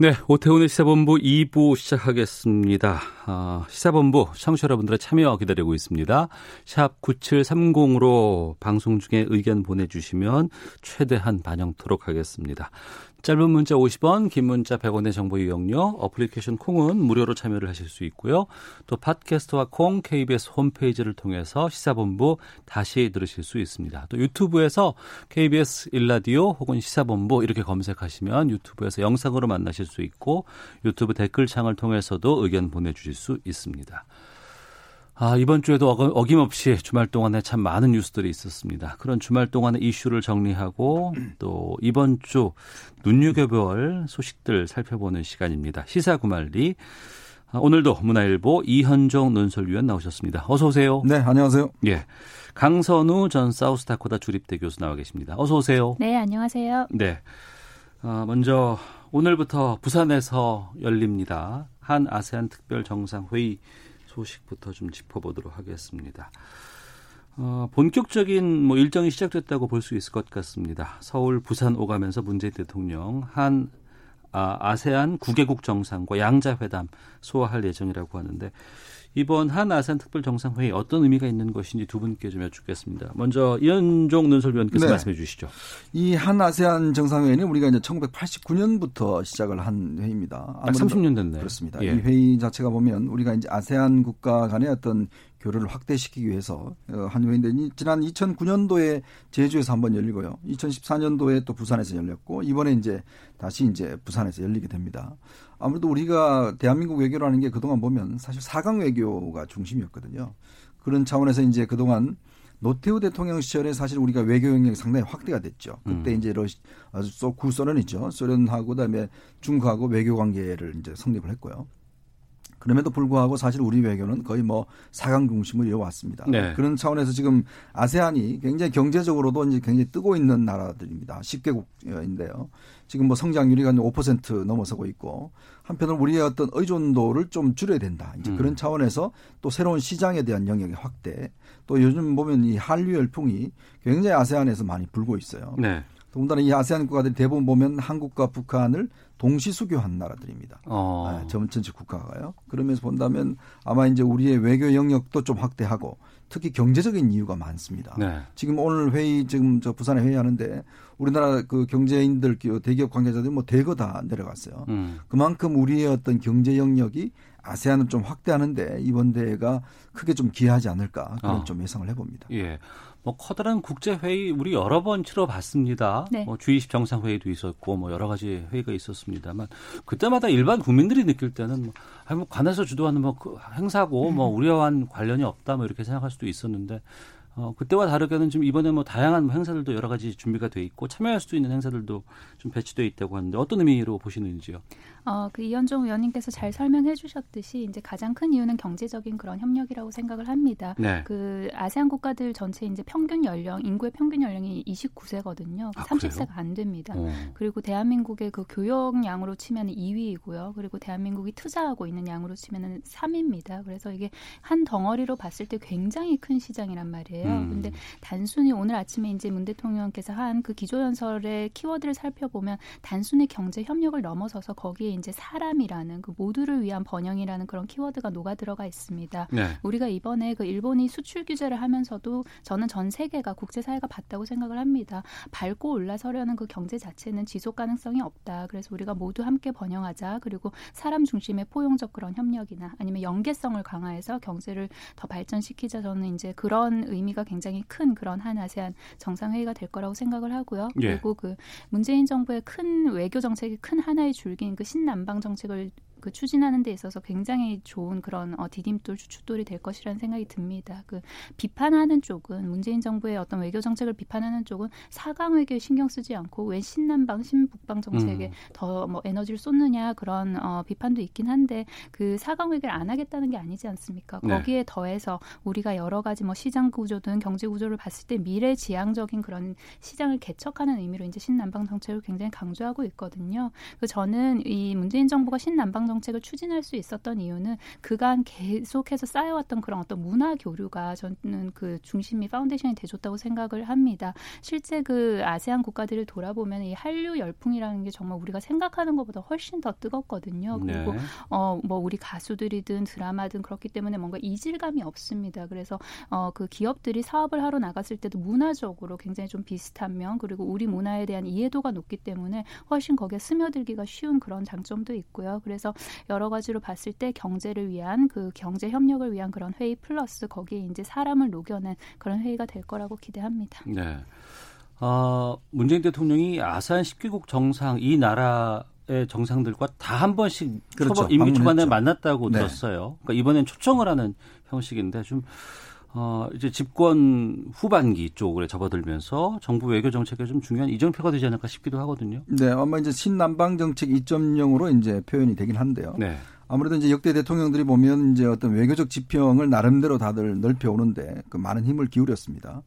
네, 오태훈의 시사본부 2부 시작하겠습니다. 아, 시사본부 청취자 여러분들의 참여 기다리고 있습니다. 샵 9730으로 방송 중에 의견 보내주시면 최대한 반영토록 하겠습니다. 짧은 문자 50원, 긴 문자 100원의 정보 이용료, 어플리케이션 콩은 무료로 참여를 하실 수 있고요. 또 팟캐스트와 콩, KBS 홈페이지를 통해서 시사본부 다시 들으실 수 있습니다. 또 유튜브에서 KBS 일라디오 혹은 시사본부 이렇게 검색하시면 유튜브에서 영상으로 만나실 수 있고 유튜브 댓글창을 통해서도 의견 보내주실 수 있습니다. 아, 이번 주에도 어김없이 주말 동안에 참 많은 뉴스들이 있었습니다. 그런 주말 동안의 이슈를 정리하고 또 이번 주 눈여겨볼 소식들 살펴보는 시간입니다. 시사구말리. 아, 오늘도 문화일보 이현종 논설위원 나오셨습니다. 어서 오세요. 네, 안녕하세요. 예. 강선우 전 사우스다코타 주립대 교수 나와 계십니다. 어서 오세요. 네, 안녕하세요. 네. 아, 먼저 오늘부터 부산에서 열립니다. 한 아세안 특별 정상 회의 소식부터 좀 짚어보도록 하겠습니다. 어, 본격적인 뭐 일정이 시작됐다고 볼 수 있을 것 같습니다. 서울, 부산 오가면서 문재인 대통령 한 아, 아세안 9개국 정상과 양자회담 소화할 예정이라고 하는데 이번 한 아세안 특별 정상회의 어떤 의미가 있는 것인지 두 분께 좀 여쭙겠습니다. 먼저 이현종 논설위원께서 네. 말씀해 주시죠. 이 한 아세안 정상회의는 우리가 이제 1989년부터 시작을 한 회의입니다. 딱 30년 됐네요. 그렇습니다. 예. 이 회의 자체가 보면 우리가 이제 아세안 국가 간의 어떤 교류를 확대시키기 위해서 어, 한 회의인데 지난 2009년도에 제주에서 한번 열리고요. 2014년도에 또 부산에서 열렸고 이번에 이제 다시 이제 부산에서 열리게 됩니다. 아무래도 우리가 대한민국 외교라는 게 그동안 보면 사실 사강 외교가 중심이었거든요. 그런 차원에서 이제 그동안 노태우 대통령 시절에 사실 우리가 외교 영역이 상당히 확대가 됐죠. 그때 음. 이제 러시 구소련이죠. 소련하고 그다음에 중국하고 외교 관계를 이제 성립을 했고요. 그럼에도 불구하고 사실 우리 외교는 거의 뭐 사강 중심을 이어왔습니다. 네. 그런 차원에서 지금 아세안이 굉장히 경제적으로도 이제 굉장히 뜨고 있는 나라들입니다. 10개국인데요. 지금 뭐 성장률이 한 5% 넘어서고 있고 한편으로 우리의 어떤 의존도를 좀 줄여야 된다. 이제 음. 그런 차원에서 또 새로운 시장에 대한 영역의 확대 또 요즘 보면 이 한류 열풍이 굉장히 아세안에서 많이 불고 있어요. 네. 더군다나 이 아세안 국가들이 대부분 보면 한국과 북한을 동시 수교한 나라들입니다. 어. 네, 전체 국가가요. 그러면서 본다면 아마 이제 우리의 외교 영역도 좀 확대하고 특히 경제적인 이유가 많습니다. 네. 지금 오늘 회의 지금 저 부산에 회의하는데 우리나라 그 경제인들 대기업 관계자들이 뭐 대거 다 내려갔어요. 음. 그만큼 우리의 어떤 경제 영역이 아세안을 좀 확대하는데 이번 대회가 크게 좀 기여하지 않을까 그런 어. 좀 예상을 해봅니다. 예. 뭐 커다란 국제 회의 우리 여러 번 치러봤습니다. 네. 뭐 G20 정상 회의도 있었고 뭐 여러 가지 회의가 있었습니다만 그때마다 일반 국민들이 느낄 때는 뭐, 아니 뭐 관에서 주도하는 뭐 그 행사고 뭐 음. 우리와는 관련이 없다 뭐 이렇게 생각할 수도 있었는데 어, 그때와 다르게는 지금 이번에 뭐 다양한 행사들도 여러 가지 준비가 돼 있고 참여할 수 있는 행사들도 좀 배치돼 있다고 하는데 어떤 의미로 보시는지요? 어, 그 이현종 의원님께서 잘 설명해 주셨듯이 이제 가장 큰 이유는 경제적인 그런 협력이라고 생각을 합니다. 네. 그 아세안 국가들 전체 이제 평균 연령, 인구의 평균 연령이 29세거든요. 아, 30세가 안 됩니다. 어. 그리고 대한민국의 그 교역량으로 치면 2위이고요. 그리고 대한민국이 투자하고 있는 양으로 치면은 3위입니다. 그래서 이게 한 덩어리로 봤을 때 굉장히 큰 시장이란 말이에요. 음. 근데 단순히 오늘 아침에 이제 문 대통령께서 한 그 기조연설의 키워드를 살펴보면 단순히 경제 협력을 넘어서서 거기에 이제 사람이라는 그 모두를 위한 번영이라는 그런 키워드가 녹아 들어가 있습니다. 네. 우리가 이번에 그 일본이 수출 규제를 하면서도 저는 전 세계가 국제 사회가 봤다고 생각을 합니다. 밟고 올라서려는 그 경제 자체는 지속 가능성이 없다. 그래서 우리가 모두 함께 번영하자. 그리고 사람 중심의 포용적 그런 협력이나 아니면 연계성을 강화해서 경제를 더 발전시키자. 저는 이제 그런 의미가 굉장히 큰 그런 한 아세안 정상회의가 될 거라고 생각을 하고요. 예. 그리고 그 문재인 정부의 큰 외교 정책의 큰 하나의 줄기인 그 신. 신남방 정책을 그 추진하는 데 있어서 굉장히 좋은 그런 어, 디딤돌 주춧돌이 될 것이라는 생각이 듭니다. 그 비판하는 쪽은 문재인 정부의 어떤 외교 정책을 비판하는 쪽은 사강 외교에 신경 쓰지 않고 왜 신남방 신북방 정책에 음. 더뭐 에너지를 쏟느냐 그런 어, 비판도 있긴 한데 그 사강 외교를 안 하겠다는 게 아니지 않습니까? 네. 거기에 더해서 우리가 여러 가지 뭐 시장 구조든 경제 구조를 봤을 때 미래 지향적인 그런 시장을 개척하는 의미로 이제 신남방 정책을 굉장히 강조하고 있거든요. 그 저는 이 문재인 정부가 신남방 정책 을 추진할 수 있었던 이유는 그간 계속해서 쌓여왔던 그런 어떤 문화 교류가 저는 그 중심이 foundation이 돼줬다고 생각을 합니다. 실제 그 아세안 국가들을 돌아보면 이 한류 열풍이라는 게 정말 우리가 생각하는 것보다 훨씬 더 뜨겁거든요. 그리고 네. 어뭐 우리 가수들이든 드라마든 그렇기 때문에 뭔가 이질감이 없습니다. 그래서 어 그 기업들이 사업을 하러 나갔을 때도 문화적으로 굉장히 좀 비슷한 면 그리고 우리 문화에 대한 이해도가 높기 때문에 훨씬 거기에 스며들기가 쉬운 그런 장점도 있고요. 그래서 여러 가지로 봤을 때 경제를 위한 그 경제 협력을 위한 그런 회의 플러스 거기에 이제 사람을 녹여낸 그런 회의가 될 거라고 기대합니다. 네. 어, 문재인 대통령이 아세안 10개국 정상 이 나라 의 정상들과 다 한 번씩 그렇죠. 초반, 임기 초반에 만났다고 네. 들었어요. 그러니까 이번엔 초청을 하는 형식인데 좀 어, 이제 집권 후반기 쪽으로 접어들면서 정부 외교 정책에 좀 중요한 이정표가 되지 않을까 싶기도 하거든요. 네, 아마 이제 신남방 정책 2.0으로 이제 표현이 되긴 한데요. 네. 아무래도 이제 역대 대통령들이 보면 이제 어떤 외교적 지평을 나름대로 다들 넓혀 오는데 그 많은 힘을 기울였습니다.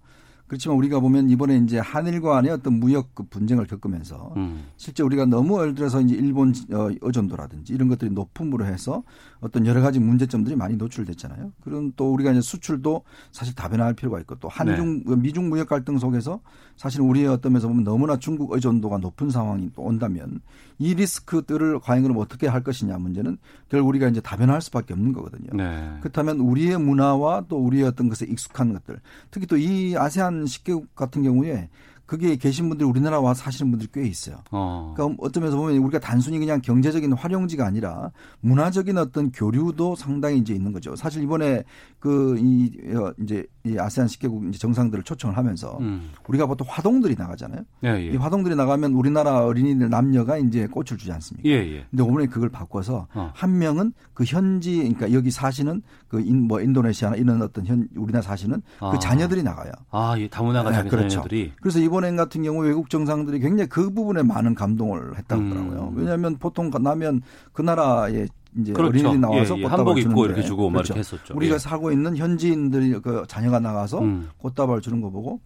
그렇지만 우리가 보면 이번에 이제 한일 간의 어떤 무역 그 분쟁을 겪으면서 음. 실제 우리가 너무 예를 들어서 이제 일본 어, 의존도라든지 이런 것들이 높음으로 해서 어떤 여러 가지 문제점들이 많이 노출됐잖아요. 그런 또 우리가 이제 수출도 사실 다변화할 필요가 있고 또 한중 네. 미중 무역 갈등 속에서 사실 우리의 어떤 면에서 보면 너무나 중국 의존도가 높은 상황이 또 온다면 이 리스크들을 과연 그럼 어떻게 할 것이냐 문제는 결국 우리가 이제 다변화할 수밖에 없는 거거든요. 네. 그렇다면 우리의 문화와 또 우리의 어떤 것에 익숙한 것들 특히 또 이 아세안 10개국 같은 경우에 그게 계신 분들이 우리나라 와 사시는 분들이 꽤 있어요. 어. 그러니까 어떤 면에서 보면 우리가 단순히 그냥 경제적인 활용지가 아니라 문화적인 어떤 교류도 상당히 이제 있는 거죠. 사실 이번에 그이 어, 이제 이 아세안 10개국 이제 정상들을 초청을 하면서 음. 우리가 보통 화동들이 나가잖아요. 예, 예. 이 화동들이 나가면 우리나라 어린이들 남녀가 이제 꽃을 주지 않습니까? 예, 예. 근데 오늘 그걸 바꿔서 어. 한 명은 그 현지 그러니까 여기 사시는 그뭐 인도네시아나 이런 어떤 현 우리나라 사시는 그 아. 그 자녀들이 나가요. 아, 예, 다문화가 네, 그렇죠. 자녀들이. 그래서 이번 엔 같은 경우 외국 정상들이 굉장히 그 부분에 많은 감동을 했다고 하더라고요. 음. 왜냐하면 보통 나면 그 나라의 이제 그렇죠. 어린이들이 나와서 예, 예. 꽃다발 주는데 입고 이렇게 주고 그렇죠. 했었죠. 우리가 예. 살고 있는 현지인들이 그 자녀가 나가서 음. 꽃다발 주는 거 보고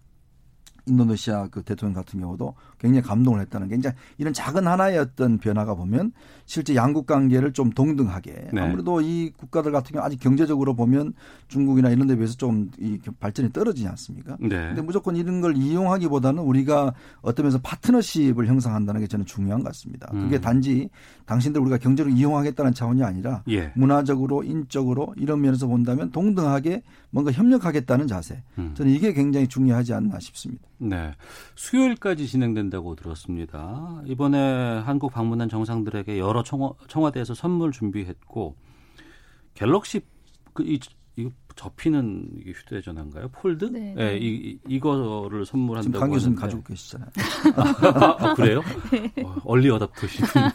인도네시아 그 대통령 같은 경우도 굉장히 감동을 했다는 게 이제 이런 작은 하나의 어떤 변화가 보면 실제 양국 관계를 좀 동등하게 네. 아무래도 이 국가들 같은 경우 아직 경제적으로 보면 중국이나 이런 데 비해서 좀 이 발전이 떨어지지 않습니까? 네. 근데 무조건 이런 걸 이용하기보다는 우리가 어떤 면에서 파트너십을 형성한다는 게 저는 중요한 것 같습니다. 그게 음. 단지 당신들 우리가 경제로 이용하겠다는 차원이 아니라 예. 문화적으로 인적으로 이런 면에서 본다면 동등하게 뭔가 협력하겠다는 자세. 음. 저는 이게 굉장히 중요하지 않나 싶습니다. 네. 수요일까지 진행된다고 들었습니다. 이번에 한국 방문한 정상들에게 여러 청와, 청와대에서 선물 준비했고 갤럭시 그 이 이거 접히는 이게 휴대전화인가요? 폴드? 네. 네. 이, 이거를 선물한다고 지금 강 교수님 가지고 계시잖아요. 아, 아, 그래요? 네. 어, 얼리 어답터시군요.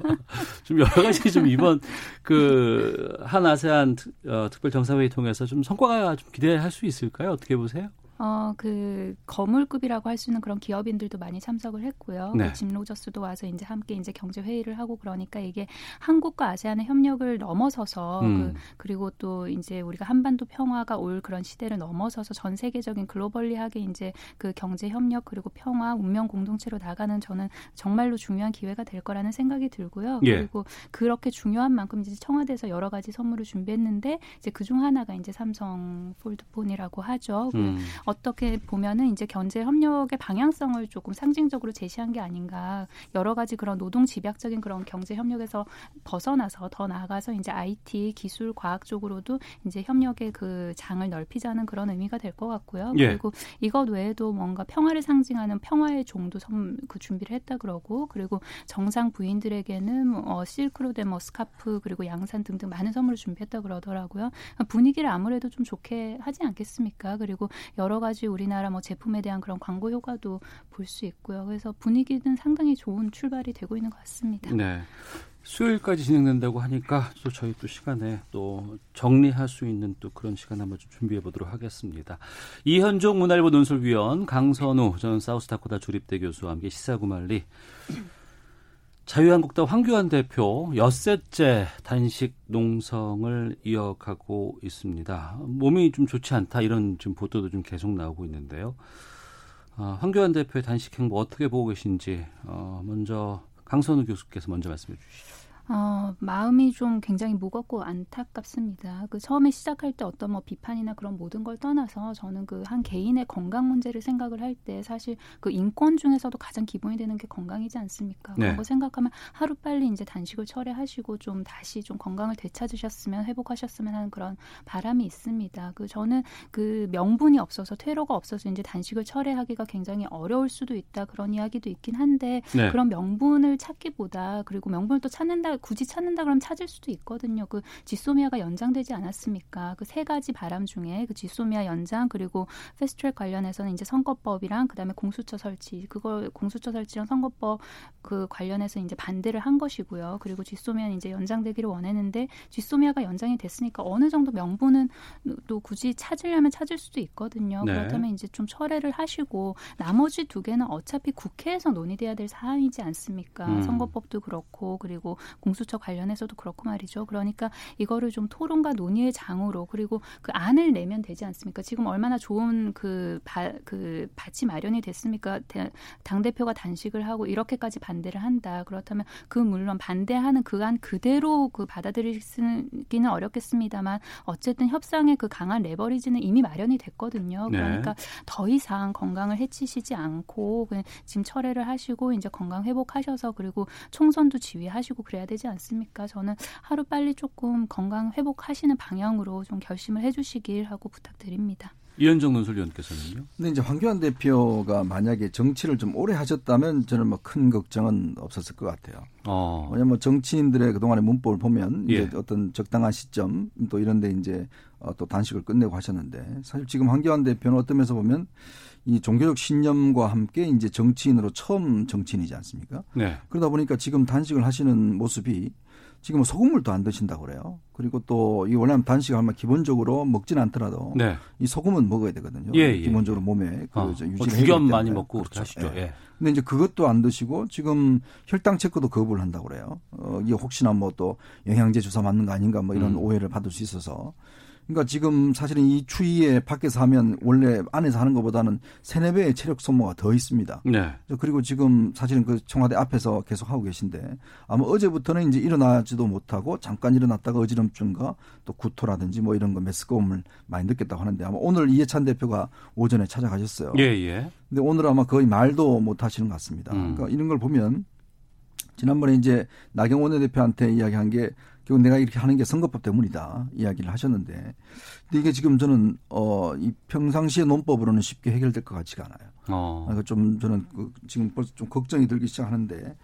좀 여러 가지 좀 이번 그 한 아세안 어, 특별 정상회의 통해서 좀 성과가 좀 기대할 수 있을까요? 어떻게 보세요? 어, 그 거물급이라고 할 수 있는 그런 기업인들도 많이 참석을 했고요. 네. 그짐 로저스도 와서 이제 함께 이제 경제 회의를 하고 그러니까 이게 한국과 아세안의 협력을 넘어서서 음. 그, 그리고 또 이제 우리가 한반도 평화가 올 그런 시대를 넘어서서 전 세계적인 글로벌리하게 이제 그 경제 협력 그리고 평화 운명 공동체로 나가는 저는 정말로 중요한 기회가 될 거라는 생각이 들고요. 예. 그리고 그렇게 중요한 만큼 이제 청와대에서 여러 가지 선물을 준비했는데 이제 그 중 하나가 이제 삼성 폴드폰이라고 하죠. 음. 어떻게 보면은 이제 경제 협력의 방향성을 조금 상징적으로 제시한 게 아닌가. 여러 가지 그런 노동 집약적인 그런 경제 협력에서 벗어나서 더 나아가서 이제 IT, 기술, 과학 쪽으로도 이제 협력의 그 장을 넓히자는 그런 의미가 될 것 같고요. 예. 그리고 이것 외에도 뭔가 평화를 상징하는 평화의 종도 선, 그 준비를 했다 그러고 그리고 정상 부인들에게는 뭐 어, 실크로드 뭐 스카프 그리고 양산 등등 많은 선물을 준비했다 그러더라고요. 분위기를 아무래도 좀 좋게 하지 않겠습니까? 그리고 여러 여러 가지 우리나라 뭐 제품에 대한 그런 광고 효과도 볼 수 있고요. 그래서 분위기는 상당히 좋은 출발이 되고 있는 것 같습니다. 네. 수요일까지 진행된다고 하니까 또 저희 또 시간에 또 정리할 수 있는 또 그런 시간 한번 좀 준비해 보도록 하겠습니다. 이현종 문화일보 논술위원 강선우 전 사우스다코타 주립대 교수와 함께 시사구말리 자유한국당 황교안 대표 엿새째 단식 농성을 이어가고 있습니다. 몸이 좀 좋지 않다 이런 좀 보도도 좀 계속 나오고 있는데요. 어, 황교안 대표의 단식 행보 어떻게 보고 계신지 어, 먼저 강선우 교수께서 먼저 말씀해 주시죠. 어, 마음이 좀 굉장히 무겁고 안타깝습니다. 그 처음에 시작할 때 어떤 뭐 비판이나 그런 모든 걸 떠나서 저는 그 한 개인의 건강 문제를 생각을 할 때 사실 그 인권 중에서도 가장 기본이 되는 게 건강이지 않습니까? 네. 그런 거 생각하면 하루 빨리 이제 단식을 철회하시고 좀 다시 좀 건강을 되찾으셨으면 회복하셨으면 하는 그런 바람이 있습니다. 그 저는 그 명분이 없어서 퇴로가 없어서 이제 단식을 철회하기가 굉장히 어려울 수도 있다 그런 이야기도 있긴 한데 네. 그런 명분을 찾기보다 그리고 명분을 또 찾는다 굳이 찾는다 그러면 찾을 수도 있거든요. 그 지소미아가 연장되지 않았습니까? 그 세 가지 바람 중에 그 지소미아 연장 그리고 패스트트랙 관련해서는 이제 선거법이랑 그다음에 공수처 설치 그걸 공수처 설치랑 선거법 그 관련해서 이제 반대를 한 것이고요. 그리고 지소미아는 이제 연장되기를 원했는데 지소미아가 연장이 됐으니까 어느 정도 명분은 또 굳이 찾으려면 찾을 수도 있거든요. 네. 그렇다면 이제 좀 철회를 하시고 나머지 두 개는 어차피 국회에서 논의돼야 될 사안이지 않습니까? 음. 선거법도 그렇고 그리고 공수처 관련해서도 그렇고 말이죠. 그러니까 이거를 좀 토론과 논의의 장으로 그리고 그 안을 내면 되지 않습니까? 지금 얼마나 좋은 그, 바, 그 밭이 마련이 됐습니까? 당 대표가 단식을 하고 이렇게까지 반대를 한다. 그렇다면 그 물론 반대하는 그 안 그대로 그 받아들이기는 어렵겠습니다만 어쨌든 협상의 그 강한 레버리지는 이미 마련이 됐거든요. 네. 그러니까 네. 더 이상 건강을 해치시지 않고 그냥 지금 철회를 하시고 이제 건강 회복하셔서 그리고 총선도 지휘하시고 그래야 되지 않습니까? 저는 하루 빨리 조금 건강 회복하시는 방향으로 좀 결심을 해주시길 하고 부탁드립니다. 이현정 논설위원께서는요. 근데 이제 황교안 대표가 만약에 정치를 좀 오래 하셨다면 저는 뭐 큰 걱정은 없었을 것 같아요. 어. 왜냐하면 정치인들의 그동안의 문법을 보면 예. 이제 어떤 적당한 시점 또 이런데 이제 어, 또 단식을 끝내고 하셨는데 사실 지금 황교안 대표는 어떤 면에서 보면 이 종교적 신념과 함께 이제 정치인으로 처음 정치인이지 않습니까? 네. 그러다 보니까 지금 단식을 하시는 모습이 지금 소금물도 안 드신다고 그래요. 그리고 또 이 원래 단식을 하면 기본적으로 먹지는 않더라도 네. 이 소금은 먹어야 되거든요. 예, 예. 기본적으로 몸에 그 어, 유지를 뭐 주겸 많이 먹고 그렇죠. 하시죠. 예. 예. 근데 이제 그것도 안 드시고 지금 혈당 체크도 거부를 한다고 그래요. 어, 이게 혹시나 뭐 또 영양제 주사 맞는 거 아닌가 뭐 이런 음. 오해를 받을 수 있어서 그러니까 지금 사실은 이 추위에 밖에서 하면 원래 안에서 하는 것보다는 세네 배의 체력 소모가 더 있습니다. 네. 그리고 지금 사실은 그 청와대 앞에서 계속 하고 계신데 아마 어제부터는 이제 일어나지도 못하고 잠깐 일어났다가 어지럼증과 또 구토라든지 뭐 이런 거 메스꺼움을 많이 느꼈다고 하는데 아마 오늘 이해찬 대표가 오전에 찾아가셨어요. 예, 예. 근데 오늘 아마 거의 말도 못 하시는 것 같습니다. 음. 그러니까 이런 걸 보면 지난번에 이제 나경원 대표한테 이야기한 게 결국 내가 이렇게 하는 게 선거법 때문이다 이야기를 하셨는데 근데 이게 지금 저는 어 이 평상시의 논법으로는 쉽게 해결될 것 같지가 않아요. 어. 그러니까 좀 저는 그 지금 벌써 좀 걱정이 들기 시작하는데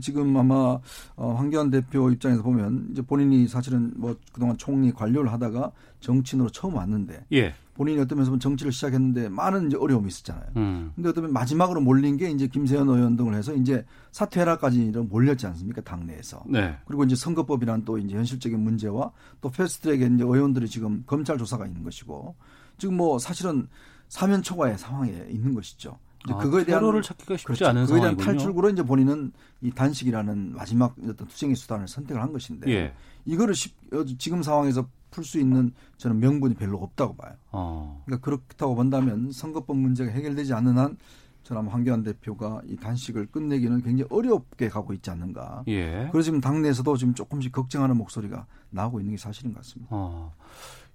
지금 아마 어 황교안 대표 입장에서 보면 이제 본인이 사실은 뭐 그동안 총리 관료를 하다가 정치인으로 처음 왔는데 예. 본인이 어떤 면에서 정치를 시작했는데 많은 이제 어려움이 있었잖아요. 음. 근데 어떤 마지막으로 몰린 게 이제 김세현 의원 등을 해서 이제 사퇴해라까지 몰렸지 않습니까 당내에서. 네. 그리고 이제 선거법이란 또 이제 현실적인 문제와 또 패스트트랙에 이제 의원들이 지금 검찰 조사가 있는 것이고 지금 뭐 사실은 사면 초과의 상황에 있는 것이죠. 이제 아, 그거에 대한 를 찾기가 쉽지 그렇죠. 않은 그거에 대한 탈출구로 이제 본인은 이 단식이라는 마지막 어떤 투쟁의 수단을 선택을 한 것인데 예. 이거를 쉽, 지금 상황에서 풀 수 있는 저는 명분이 별로 없다고 봐요. 어. 그러니까 그렇다고 본다면 선거법 문제가 해결되지 않는 한 저는 황교안 대표가 이 단식을 끝내기는 굉장히 어렵게 가고 있지 않는가. 예. 그래서 지금 당내에서도 지금 조금씩 걱정하는 목소리가 나오고 있는 게 사실인 것 같습니다. 어.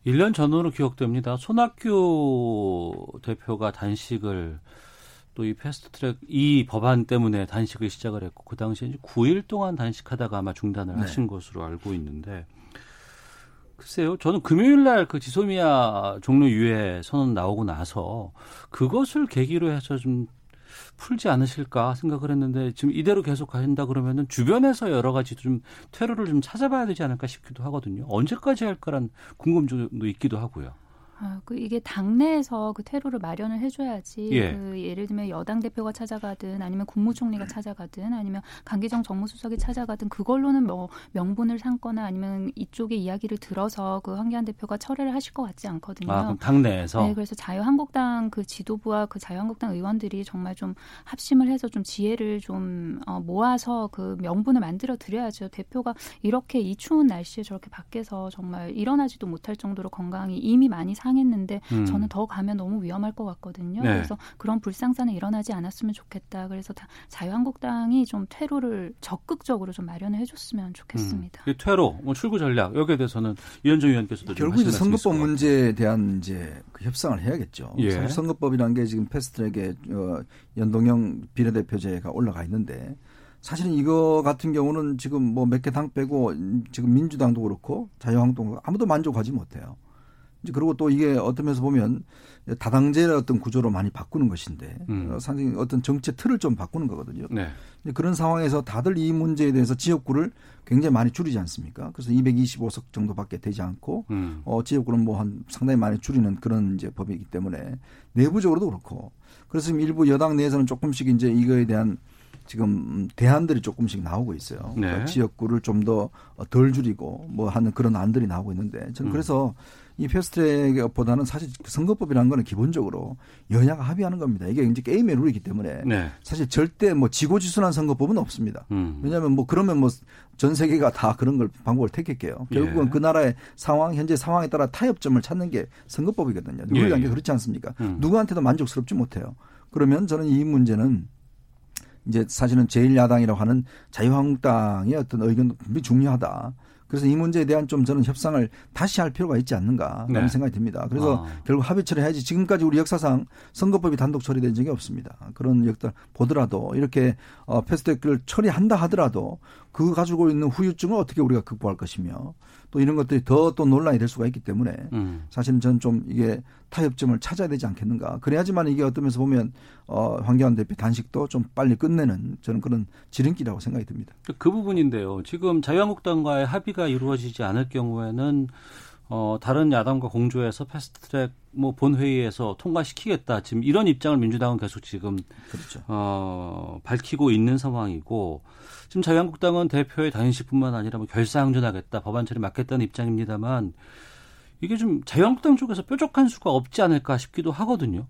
1년 전으로 기억됩니다. 손학규 대표가 단식을 또 이 패스트트랙 이 법안 때문에 단식을 시작을 했고 그 당시에 이제 9일 동안 단식하다가 아마 중단을 네. 하신 것으로 알고 있는데 글쎄요. 저는 금요일 날 그 지소미아 종로 유해 선언 나오고 나서 그것을 계기로 해서 좀 풀지 않으실까 생각을 했는데 지금 이대로 계속 가신다 그러면은 주변에서 여러 가지 좀 퇴로를 좀 찾아봐야 되지 않을까 싶기도 하거든요. 언제까지 할까란 궁금증도 있기도 하고요. 아, 그 이게 당내에서 그 퇴로를 마련을 해줘야지. 예. 그 예를 들면 여당 대표가 찾아가든 아니면 국무총리가 찾아가든 아니면 강기정 정무수석이 찾아가든 그걸로는 뭐 명분을 삼거나 아니면 이쪽의 이야기를 들어서 그 황교안 대표가 철회를 하실 것 같지 않거든요. 아, 그럼 당내에서. 네, 그래서 자유한국당 그 지도부와 그 자유한국당 의원들이 정말 좀 합심을 해서 좀 지혜를 좀 어, 모아서 그 명분을 만들어 드려야죠. 대표가 이렇게 이 추운 날씨에 저렇게 밖에서 정말 일어나지도 못할 정도로 건강이 이미 많이 상 했는데 음. 저는 더 가면 너무 위험할 것 같거든요. 네. 그래서 그런 불상사는 일어나지 않았으면 좋겠다. 그래서 다 자유한국당이 좀 퇴로를 적극적으로 좀 마련을 해줬으면 좋겠습니다. 음. 퇴로, 뭐 출구 전략 여기에 대해서는 이현정 의원께서도 결국 이제 선거법 문제에 대한 이제 그 협상을 해야겠죠. 예. 선거법이라는 게 지금 패스트트랙에 어, 연동형 비례대표제가 올라가 있는데 사실은 이거 같은 경우는 지금 뭐 몇 개 당 빼고 지금 민주당도 그렇고 자유한국당도 아무도 만족하지 못해요. 그리고 또 이게 어떤 면에서 보면 다당제의 어떤 구조로 많이 바꾸는 것인데 음. 어, 사실 어떤 정책 틀을 좀 바꾸는 거거든요. 네. 그런 상황에서 다들 이 문제에 대해서 지역구를 굉장히 많이 줄이지 않습니까? 그래서 225석 정도밖에 되지 않고 음. 어, 지역구는 뭐 한 상당히 많이 줄이는 그런 이제 법이기 때문에 내부적으로도 그렇고 그래서 지금 일부 여당 내에서는 조금씩 이제 이거에 대한 지금 대안들이 조금씩 나오고 있어요. 네. 그러니까 지역구를 좀 더 덜 줄이고 뭐 하는 그런 안들이 나오고 있는데 저는 음. 그래서 이 패스트트랙보다는 사실 그 선거법이라는 거는 기본적으로 여야가 합의하는 겁니다. 이게 이제 게임의 룰이기 때문에 네. 사실 절대 뭐 지고지순한 선거법은 없습니다. 음. 왜냐하면 뭐 그러면 뭐 전 세계가 다 그런 걸 방법을 택했게요. 결국은 예. 그 나라의 상황 현재 상황에 따라 타협점을 찾는 게 선거법이거든요. 누구에게 예. 그렇지 않습니까? 음. 누구한테도 만족스럽지 못해요. 그러면 저는 이 문제는 이제 사실은 제1야당이라고 하는 자유한국당의 어떤 의견도 분명히 중요하다. 그래서 이 문제에 대한 좀 저는 협상을 다시 할 필요가 있지 않는가 라는 네. 생각이 듭니다. 그래서 아. 결국 합의 처리해야지 지금까지 우리 역사상 선거법이 단독 처리된 적이 없습니다. 그런 역들 보더라도 이렇게 어 패스트트랙을 처리한다 하더라도 그 가지고 있는 후유증을 어떻게 우리가 극복할 것이며 또 이런 것들이 더 또 논란이 될 수가 있기 때문에 음. 사실은 저는 좀 이게 타협점을 찾아야 되지 않겠는가. 그래야지만 이게 어떤 면에서 보면 어 황교안 대표 단식도 좀 빨리 끝내는 저는 그런 지름길이라고 생각이 듭니다. 그 부분인데요. 지금 자유한국당과의 합의가 이루어지지 않을 경우에는 어, 다른 야당과 공조해서 패스트트랙 뭐 본회의에서 통과시키겠다. 지금 이런 입장을 민주당은 계속 지금 그렇죠. 어, 밝히고 있는 상황이고 지금 자유한국당은 대표의 단식뿐만 아니라 뭐 결사항전하겠다, 법안 처리 맡겠다는 입장입니다만 이게 좀 자유한국당 쪽에서 뾰족한 수가 없지 않을까 싶기도 하거든요.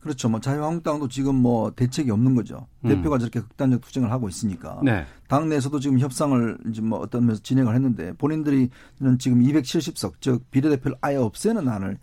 그렇죠. 뭐 자유한국당도 지금 뭐 대책이 없는 거죠. 음. 대표가 저렇게 극단적 투쟁을 하고 있으니까. 네. 당내에서도 지금 협상을 이제 뭐 어떤 면에서 진행을 했는데 본인들이 지금 270석 즉 비례대표를 아예 없애는 안을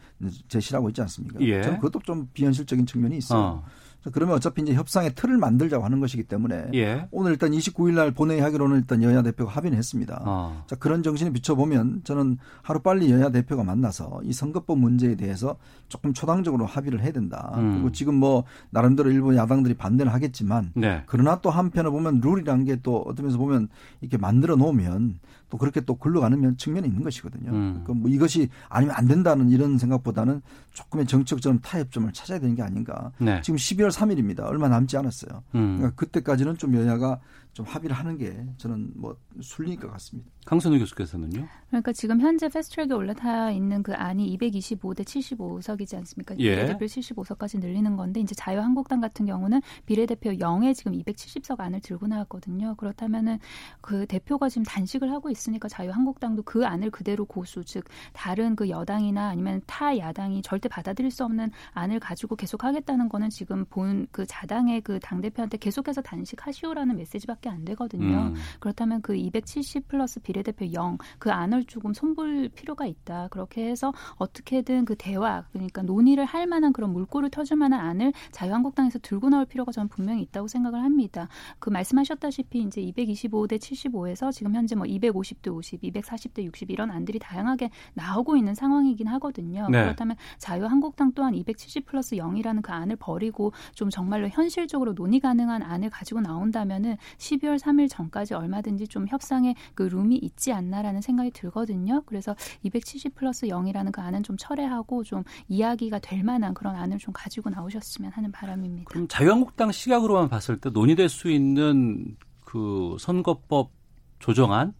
제시하고 있지 않습니까? 예. 저는 그것도 좀 비현실적인 측면이 있어요. 어. 그러면 어차피 이제 협상의 틀을 만들자고 하는 것이기 때문에 예. 오늘 일단 29일 날 본회의 하기로는 일단 여야 대표가 합의는 했습니다. 어. 자, 그런 정신에 비춰보면 저는 하루 빨리 여야 대표가 만나서 이 선거법 문제에 대해서 조금 초당적으로 합의를 해야 된다. 음. 그리고 지금 뭐 나름대로 일부 야당들이 반대를 하겠지만 네. 그러나 또 한편으로 보면 룰이라는 게또 어떤 면에서 보면 이렇게 만들어 놓으면 또 그렇게 또 굴러가는 측면이 있는 것이거든요. 음. 그러니까 뭐 이것이 아니면 안 된다는 이런 생각보다는 조금의 정책적 타협점을 찾아야 되는 게 아닌가. 네. 지금 12월 3일입니다. 얼마 남지 않았어요. 음. 그러니까 그때까지는 좀 여야가 좀 합의를 하는 게 저는 뭐 순리일 것 같습니다. 강선우 교수께서는요? 그러니까 지금 현재 패스트트랙에 올라타 있는 그 안이 225대 75석이지 않습니까? 예. 비례대표 75석까지 늘리는 건데 이제 자유한국당 같은 경우는 비례대표 0에 지금 270석 안을 들고 나왔거든요. 그렇다면은 그 대표가 지금 단식을 하고 있 으니까 자유한국당도 그 안을 그대로 고수 즉 다른 그 여당이나 아니면 타 야당이 절대 받아들일 수 없는 안을 가지고 계속 하겠다는 거는 지금 본 그 자당의 그 당 대표한테 계속해서 단식하시오라는 메시지밖에 밖에 안 되거든요. 음. 그렇다면 그 270 플러스 비례대표 0 그 안을 조금 손볼 필요가 있다. 그렇게 해서 어떻게든 그 대화 그러니까 논의를 할 만한 그런 물꼬를 터줄 만한 안을 자유한국당에서 들고 나올 필요가 저는 분명히 있다고 생각을 합니다. 그 말씀하셨다시피 이제 225대 75에서 지금 현재 뭐 250대 50, 240대 60 이런 안들이 다양하게 나오고 있는 상황이긴 하거든요. 네. 그렇다면 자유한국당 또한 270 플러스 0이라는 그 안을 버리고 좀 정말로 현실적으로 논의 가능한 안을 가지고 나온다면은 12월 3일 전까지 얼마든지 좀 협상의 그 룸이 있지 않나라는 생각이 들거든요. 그래서 270 플러스 0이라는 그 안은 좀 철회하고 좀 이야기가 될 만한 그런 안을 좀 가지고 나오셨으면 하는 바람입니다. 그럼 자유한국당 시각으로만 봤을 때 논의될 수 있는 그 선거법 조정안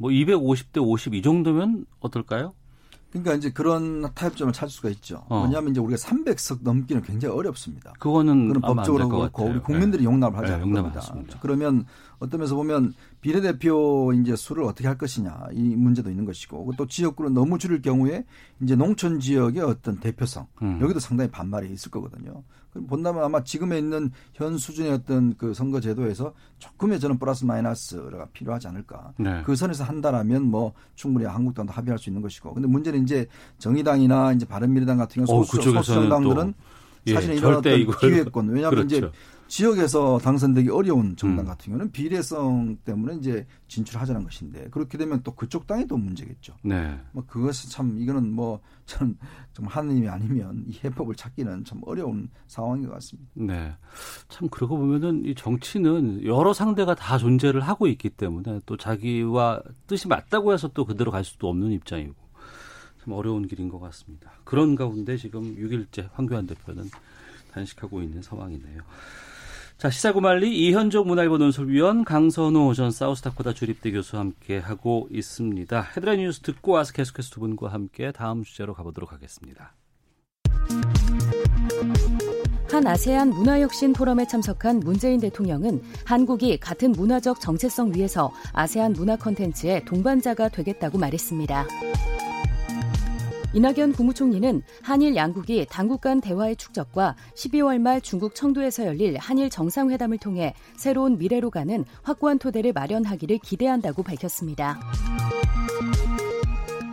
뭐 250대 50 이 정도면 어떨까요? 그러니까 이제 그런 타협점을 찾을 수가 있죠. 어. 왜냐하면 이제 우리가 300석 넘기는 굉장히 어렵습니다. 그거는 그건 법적으로 그렇고 우리 국민들이 네. 용납을 하지 네, 않을 겁니다. 그러면 어떤 면에서 보면 비례대표 이제 수를 어떻게 할 것이냐 이 문제도 있는 것이고 또 지역구를 너무 줄일 경우에 이제 농촌 지역의 어떤 대표성 음. 여기도 상당히 반발이 있을 거거든요. 그럼 본다면 아마 지금에 있는 현 수준의 어떤 그 선거 제도에서 조금의 저는 플러스 마이너스가 필요하지 않을까. 네. 그 선에서 한다라면 뭐 충분히 한국당도 합의할 수 있는 것이고. 근데 문제는 이제 정의당이나 이제 바른미래당 같은 경우 어, 소수, 정당들은 예, 사실은 이런 어떤 기회권 왜냐하면 그렇죠. 이제 지역에서 당선되기 어려운 정당 음. 같은 경우는 비례성 때문에 이제 진출하자는 것인데 그렇게 되면 또 그쪽 당이 또 문제겠죠. 네. 뭐 그것은 참 이거는 뭐 저는 좀 하느님이 아니면 이 해법을 찾기는 참 어려운 상황인 것 같습니다. 네. 참 그러고 보면은 이 정치는 여러 상대가 다 존재를 하고 있기 때문에 또 자기와 뜻이 맞다고 해서 또 그대로 갈 수도 없는 입장이고 참 어려운 길인 것 같습니다. 그런 가운데 지금 6일째 황교안 대표는 단식하고 있는 상황이네요. 자, 시사구말리 이현종 문화일보 논설위원 강선호 전 사우스다코다 주립대 교수와 함께 하고 있습니다. 헤드라인 뉴스 듣고 와서 계속해서 두 분과 함께 다음 주제로 가보도록 하겠습니다. 한 아세안 문화혁신 포럼에 참석한 문재인 대통령은 한국이 같은 문화적 정체성 위에서 아세안 문화 콘텐츠의 동반자가 되겠다고 말했습니다. 이낙연 국무총리는 한일 양국이 당국 간 대화의 축적과 12월 말 중국 청도에서 열릴 한일 정상회담을 통해 새로운 미래로 가는 확고한 토대를 마련하기를 기대한다고 밝혔습니다.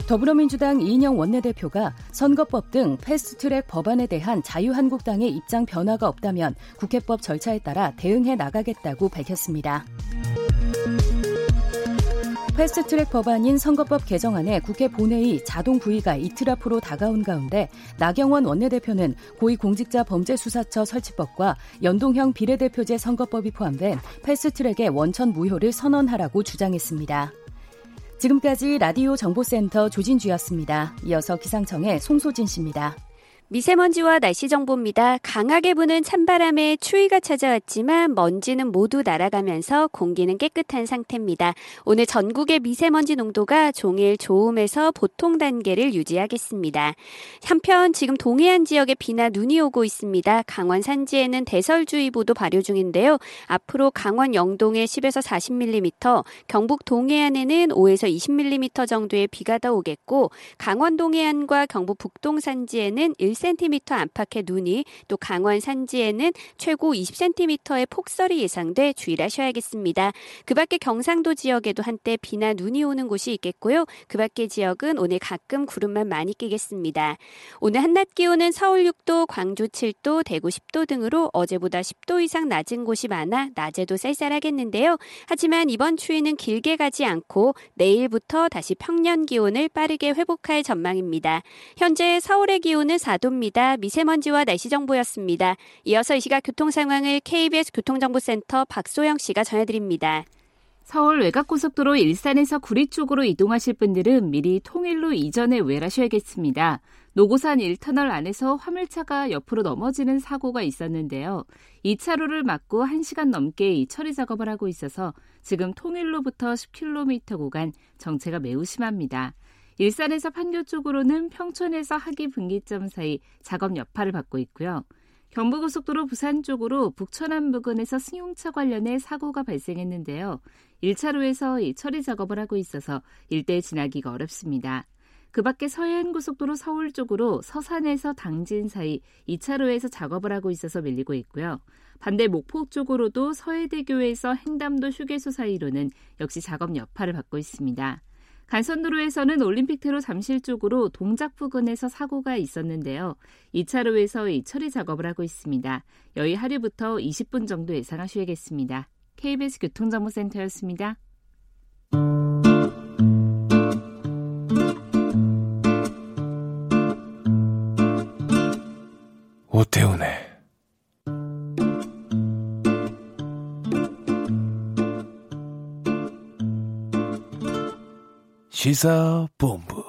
더불어민주당 이인영 원내대표가 선거법 등 패스트트랙 법안에 대한 자유한국당의 입장 변화가 없다면 국회법 절차에 따라 대응해 나가겠다고 밝혔습니다. 패스트트랙 법안인 선거법 개정안에 국회 본회의 자동 부의가 이틀 앞으로 다가온 가운데 나경원 원내대표는 고위공직자 범죄수사처 설치법과 연동형 비례대표제 선거법이 포함된 패스트트랙의 원천 무효를 선언하라고 주장했습니다. 지금까지 라디오 정보센터 조진주였습니다. 이어서 기상청의 송소진 씨입니다. 미세먼지와 날씨 정보입니다. 강하게 부는 찬바람에 추위가 찾아왔지만 먼지는 모두 날아가면서 공기는 깨끗한 상태입니다. 오늘 전국의 미세먼지 농도가 종일 좋음에서 보통 단계를 유지하겠습니다. 한편 지금 동해안 지역에 비나 눈이 오고 있습니다. 강원 산지에는 대설주의보도 발효 중인데요. 앞으로 강원 영동에 10에서 40mm, 경북 동해안에는 5에서 20mm 정도의 비가 더 오겠고 강원 동해안과 경북 북동 산지에는 1 10cm 안팎의 눈이 또 강원 산지에는 최고 20cm의 폭설이 예상돼 주의를 하셔야겠습니다. 그 밖에 경상도 지역에도 한때 비나 눈이 오는 곳이 있겠고요. 그 밖의 지역은 오늘 가끔 구름만 많이 끼겠습니다. 오늘 한낮 기온은 서울 6도, 광주 7도, 대구 10도 등으로 어제보다 10도 이상 낮은 곳이 많아 낮에도 쌀쌀하겠는데요. 하지만 이번 추위는 길게 가지 않고 내일부터 다시 평년 기온을 빠르게 회복할 전망입니다. 현재 서울의 기온은 4도 정도입니다. 미세먼지와 날씨 정보였습니다. 이어서 이 시각 교통 상황을 KBS 교통정보센터 박소영 씨가 전해드립니다. 서울 외곽고속도로 일산에서 구리 쪽으로 이동하실 분들은 미리 통일로 이전에 우회하셔야겠습니다. 노고산 1터널 안에서 화물차가 옆으로 넘어지는 사고가 있었는데요. 2차로를 막고 1시간 넘게 이 처리 작업을 하고 있어서 지금 통일로부터 10km 구간 정체가 매우 심합니다. 일산에서 판교 쪽으로는 평촌에서 하기 분기점 사이 작업 여파를 받고 있고요. 경부고속도로 부산 쪽으로 북천안 부근에서 승용차 관련해 사고가 발생했는데요. 1차로에서 처리 작업을 하고 있어서 일대 지나기가 어렵습니다. 그 밖에 서해안고속도로 서울 쪽으로 서산에서 당진 사이 2차로에서 작업을 하고 있어서 밀리고 있고요. 반대 목포 쪽으로도 서해대교에서 행담도 휴게소 사이로는 역시 작업 여파를 받고 있습니다. 간선도로에서는 올림픽대로 잠실 쪽으로 동작 부근에서 사고가 있었는데요. 2차로에서 이 처리 작업을 하고 있습니다. 여의 하류부터 20분 정도 예상하셔야겠습니다. KBS 교통정보센터였습니다. 오태훈의 시사본부.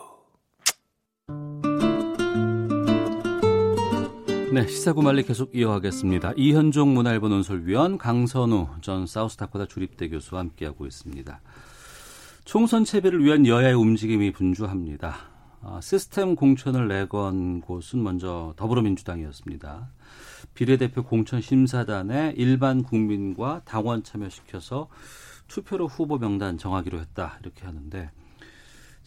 네, 시사구말리 계속 이어가겠습니다. 이현종 문화일보 논설위원 강선우 전 사우스다코다 주립대 교수와 함께하고 있습니다. 총선 채비를 위한 여야의 움직임이 분주합니다. 아, 시스템 공천을 내건 곳은 먼저 더불어민주당이었습니다. 비례대표 공천 심사단에 일반 국민과 당원 참여시켜서 투표로 후보 명단 정하기로 했다 이렇게 하는데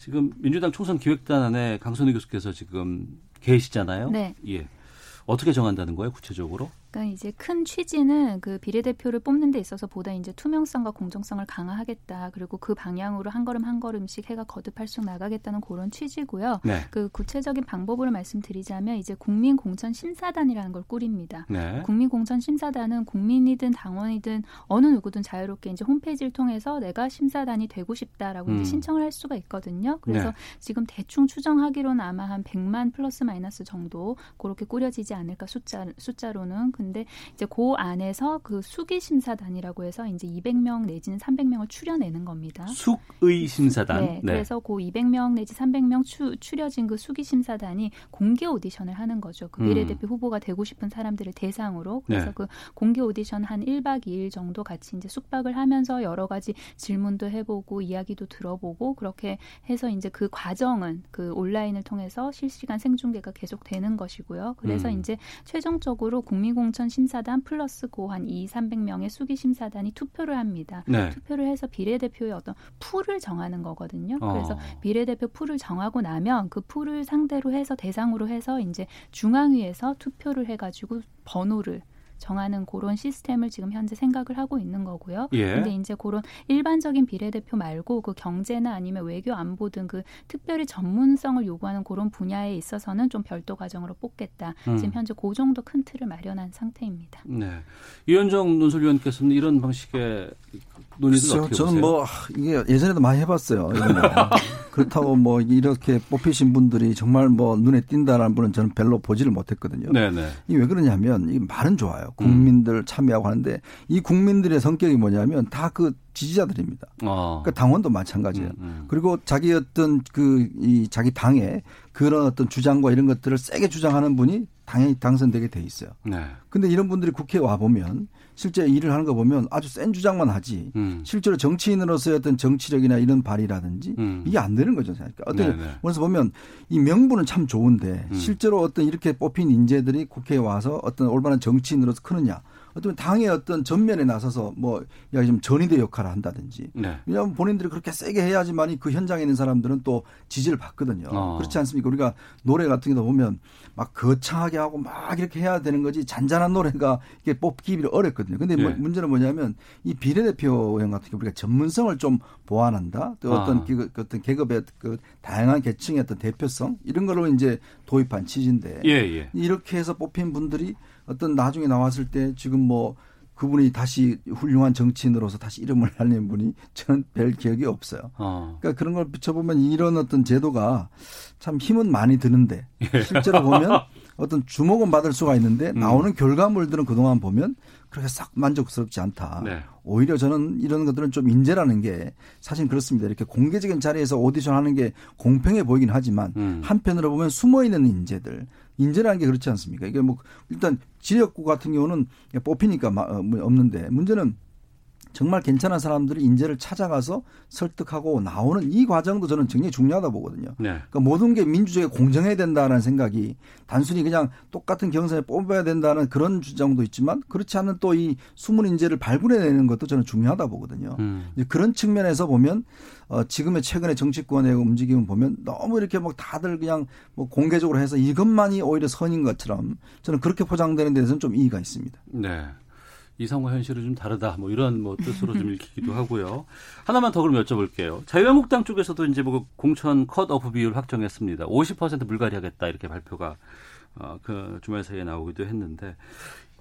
지금 민주당 총선 기획단 안에 강선희 교수께서 지금 계시잖아요. 네. 예. 어떻게 정한다는 거예요, 구체적으로? 그러니까 이제 큰 취지는 그 비례대표를 뽑는 데 있어서 보다 이제 투명성과 공정성을 강화하겠다. 그리고 그 방향으로 한 걸음 한 걸음씩 해가 거듭할수록 나가겠다는 그런 취지고요. 네. 그 구체적인 방법으로 말씀드리자면 이제 국민 공천 심사단이라는 걸 꾸립니다. 네. 국민 공천 심사단은 국민이든 당원이든 어느 누구든 자유롭게 이제 홈페이지를 통해서 내가 심사단이 되고 싶다라고 음. 이제 신청을 할 수가 있거든요. 그래서 네. 지금 대충 추정하기로는 아마 한 100만 플러스 마이너스 정도 그렇게 꾸려지지 않을까 숫자 숫자로는 근데 이제 그 안에서 그 수기 심사단이라고 해서 이제 200명 내지는 300명을 추려내는 겁니다. 숙의 심사단. 네, 네. 그래서 그 200명 내지 300명 추, 추려진 그 수기 심사단이 공개 오디션을 하는 거죠. 그 비례대표 음. 후보가 되고 싶은 사람들을 대상으로 그래서 네. 그 공개 오디션 한 1박 2일 정도 같이 이제 숙박을 하면서 여러 가지 질문도 해보고 이야기도 들어보고 그렇게 해서 이제 그 과정은 그 온라인을 통해서 실시간 생중계가 계속 되는 것이고요. 그래서 음. 이제 최종적으로 국민공 공천 심사단 플러스 고한 2, 300명의 수기 심사단이 투표를 합니다. 네. 투표를 해서 비례대표의 어떤 풀을 정하는 거거든요. 어. 그래서 비례대표 풀을 정하고 나면 그 풀을 상대로 해서 대상으로 해서 이제 중앙위에서 투표를 해가지고 번호를 정하는 그런 시스템을 지금 현재 생각을 하고 있는 거고요. 예. 근데 이제 그런 일반적인 비례대표 말고 그 경제나 아니면 외교 안보 등 그 특별히 전문성을 요구하는 그런 분야에 있어서는 좀 별도 과정으로 뽑겠다. 음. 지금 현재 그 정도 큰 틀을 마련한 상태입니다. 네. 이현정 논설위원께서는 이런 방식의 논의들 어떻게 저는 뭐 이게 예전에도 많이 해봤어요. 그렇다고 뭐 이렇게 뽑히신 분들이 정말 뭐 눈에 띈다라는 분은 저는 별로 보지를 못했거든요. 네네. 이게 왜 그러냐면 이 말은 좋아요. 국민들 음. 참여하고 하는데 이 국민들의 성격이 뭐냐면 다 그 지지자들입니다. 어. 그러니까 당원도 마찬가지예요. 음, 음. 그리고 자기 어떤 그 이 자기 당의 그런 어떤 주장과 이런 것들을 세게 주장하는 분이 당연히 당선되게 돼 있어요. 네. 근데 이런 분들이 국회에 와 보면 실제 일을 하는 거 보면 아주 센 주장만 하지 음. 실제로 정치인으로서의 어떤 정치력이나 이런 발휘라든지 음. 이게 안 되는 거죠. 그러니까 어떤 그래서 보면 이 명분은 참 좋은데 음. 실제로 어떤 이렇게 뽑힌 인재들이 국회에 와서 어떤 올바른 정치인으로서 크느냐 어떤 당의 어떤 전면에 나서서 뭐 야 좀 전위대 역할을 한다든지 네. 왜냐하면 본인들이 그렇게 세게 해야지만이 그 현장에 있는 사람들은 또 지지를 받거든요. 어. 그렇지 않습니까? 우리가 노래 같은 거 보면 막 거창하게 하고 막 이렇게 해야 되는 거지 잔잔한 노래가 이게 뽑기 어렵거든요. 근데 뭐 네. 문제는 뭐냐면 이 비례대표형 같은 경우 우리가 전문성을 좀 보완한다. 또 어떤 아. 그, 그 어떤 계급의 그 다양한 계층의 어떤 대표성 이런 걸로 이제 도입한 취지인데 예, 예. 이렇게 해서 뽑힌 분들이 어떤 나중에 나왔을 때 지금 뭐 그분이 다시 훌륭한 정치인으로서 다시 이름을 날린 분이 저는 별 기억이 없어요. 어. 그러니까 그런 걸 비춰보면 이런 어떤 제도가 참 힘은 많이 드는데 예. 실제로 보면 어떤 주목은 받을 수가 있는데 음. 나오는 음. 결과물들은 그동안 보면 그렇게 싹 만족스럽지 않다. 네. 오히려 저는 이런 것들은 좀 인재라는 게 사실 그렇습니다. 이렇게 공개적인 자리에서 오디션 하는 게 공평해 보이긴 하지만 음. 한편으로 보면 숨어 있는 인재들 인재라는 게 그렇지 않습니까? 이게 뭐 일단 지역구 같은 경우는 뽑히니까 어, 뭐 없는데 문제는 정말 괜찮은 사람들이 인재를 찾아가서 설득하고 나오는 이 과정도 저는 굉장히 중요하다 보거든요. 네. 그러니까 모든 게 민주주의에 공정해야 된다는 생각이 단순히 그냥 똑같은 경선에 뽑아야 된다는 그런 주장도 있지만 그렇지 않은 또 이 숨은 인재를 발굴해내는 것도 저는 중요하다 보거든요. 음. 그런 측면에서 보면 어, 지금의 최근의 정치권의 움직임을 보면 너무 이렇게 막 다들 그냥 뭐 공개적으로 해서 이것만이 오히려 선인 것처럼 저는 그렇게 포장되는 데서는 좀 이의가 있습니다. 네. 이상과 현실은 좀 다르다. 뭐 이런 뭐 뜻으로 좀 읽히기도 하고요. 하나만 더 그럼 여쭤볼게요. 자유한국당 쪽에서도 이제 뭐 공천 컷오프 비율 확정했습니다. 50% 불가리하겠다 이렇게 발표가 어, 그 주말 사이에 나오기도 했는데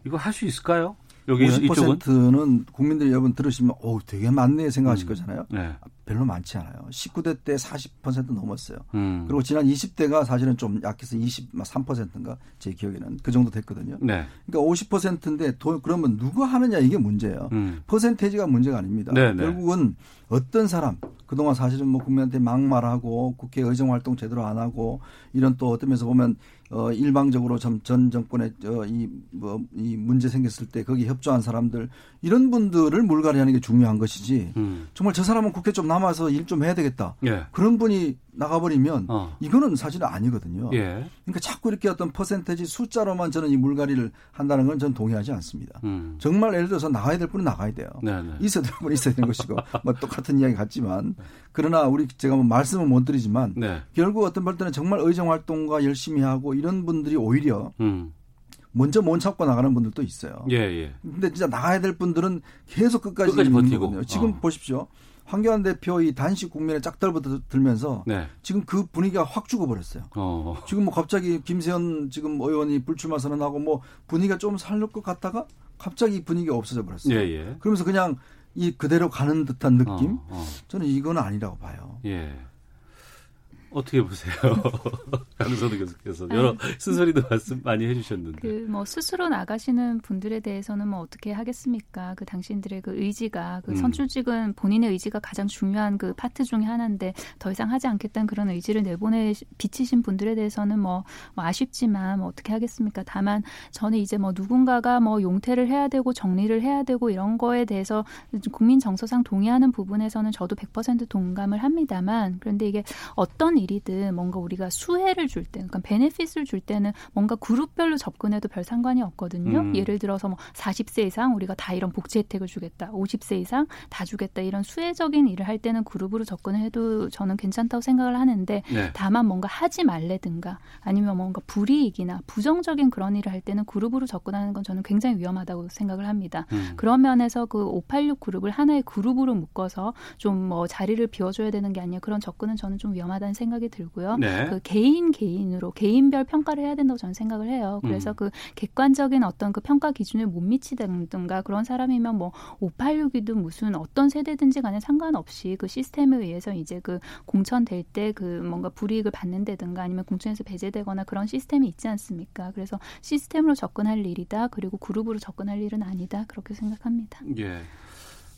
이거 할 수 있을까요? 여기 50%는 국민들이 여러분 들으시면 오 되게 많네 생각하실 음. 거잖아요. 네. 별로 많지 않아요. 19대 때 40% 넘었어요. 음. 그리고 지난 20대가 사실은 좀 약해서 23%인가 제 기억에는 그 정도 됐거든요. 네. 그러니까 50%인데 도, 그러면 누가 하느냐 이게 문제예요. 음. 퍼센테이지가 문제가 아닙니다. 네, 네. 결국은 어떤 사람 그동안 사실은 뭐 국민한테 막말하고 국회 의정 활동 제대로 안 하고 이런 또 어떤 면에서 보면 어 일방적으로 전 정권의 어 이 뭐 이 문제 생겼을 때 거기 협조한 사람들 이런 분들을 물갈이하는 게 중요한 것이지 음. 정말 저 사람은 국회 좀 남아서 일 좀 해야 되겠다. 예. 그런 분이 나가버리면 어. 이거는 사실은 아니거든요. 예. 그러니까 자꾸 이렇게 어떤 퍼센테지 숫자로만 저는 이 물갈이를 한다는 건 저는 동의하지 않습니다. 음. 정말 예를 들어서 나가야 될 분은 나가야 돼요. 네네. 네. 있어야 될 분은 있어야 되는 것이고 뭐 똑같은 이야기 같지만 그러나 우리 제가 뭐 말씀은 못 드리지만 네. 결국 어떤 볼 때는 정말 의정 활동과 열심히 하고 이런 분들이 오히려 음. 먼저 못 찾고 나가는 분들도 있어요. 예, 예. 근데 진짜 나가야 될 분들은 계속 끝까지, 끝까지 버티고. 지금 어. 보십시오. 황교안 대표 이 단식 국면에 짝달부터 들면서 네. 지금 그 분위기가 확 죽어버렸어요. 어. 지금 뭐 갑자기 김세현 지금 의원이 불출마 선언하고 뭐 분위기가 좀 살릴 것 같다가 갑자기 분위기가 없어져 버렸어요. 예, 예. 그러면서 그냥 이 그대로 가는 듯한 느낌? 어, 어. 저는 이건 아니라고 봐요. 예. 어떻게 보세요? 강선우 교수께서 여러 쓴소리도 말씀 많이 해주셨는데. 그 뭐 스스로 나가시는 분들에 대해서는 뭐 어떻게 하겠습니까? 그 당신들의 그 의지가 그 음. 선출직은 본인의 의지가 가장 중요한 그 파트 중의 하나인데 더 이상 하지 않겠다는 그런 의지를 내보내 비치신 분들에 대해서는 뭐, 뭐 아쉽지만 뭐 어떻게 하겠습니까? 다만 저는 이제 뭐 누군가가 뭐 용퇴를 해야 되고 정리를 해야 되고 이런 거에 대해서 국민 정서상 동의하는 부분에서는 저도 100% 동감을 합니다만 그런데 이게 어떤 일이든 뭔가 우리가 수혜를 줄 때, 그러니까 베네핏을 줄 때는 뭔가 그룹별로 접근해도 별 상관이 없거든요. 음. 예를 들어서 뭐 40세 이상 우리가 다 이런 복지 혜택을 주겠다. 50세 이상 다 주겠다. 이런 수혜적인 일을 할 때는 그룹으로 접근을 해도 저는 괜찮다고 생각을 하는데 네. 다만 뭔가 하지 말래든가 아니면 뭔가 불이익이나 부정적인 그런 일을 할 때는 그룹으로 접근하는 건 저는 굉장히 위험하다고 생각을 합니다. 음. 그런 면에서 그 586 그룹을 하나의 그룹으로 묶어서 좀 뭐 자리를 비워줘야 되는 게 아니라 그런 접근은 저는 좀 위험하다는 생각 생각이 들고요. 네. 그 개인 개인으로 개인별 평가를 해야 된다고 저는 생각을 해요. 그래서 음. 그 객관적인 어떤 그 평가 기준을 못 미치든가 그런 사람이면 뭐 586이든 무슨 어떤 세대든지 간에 상관없이 그 시스템에 의해서 이제 그 공천될 때 그 뭔가 불이익을 받는다든가 아니면 공천에서 배제되거나 그런 시스템이 있지 않습니까? 그래서 시스템으로 접근할 일이다. 그리고 그룹으로 접근할 일은 아니다. 그렇게 생각합니다. 예.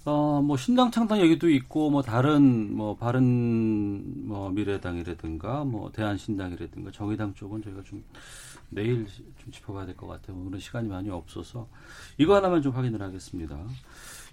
어, 뭐 신당 창당 얘기도 있고 뭐 다른 뭐 바른 뭐 미래당이라든가 뭐 대한신당이라든가 정의당 쪽은 저희가 좀 내일 좀 짚어봐야 될 것 같아요. 오늘은 시간이 많이 없어서 이거 하나만 좀 확인을 하겠습니다.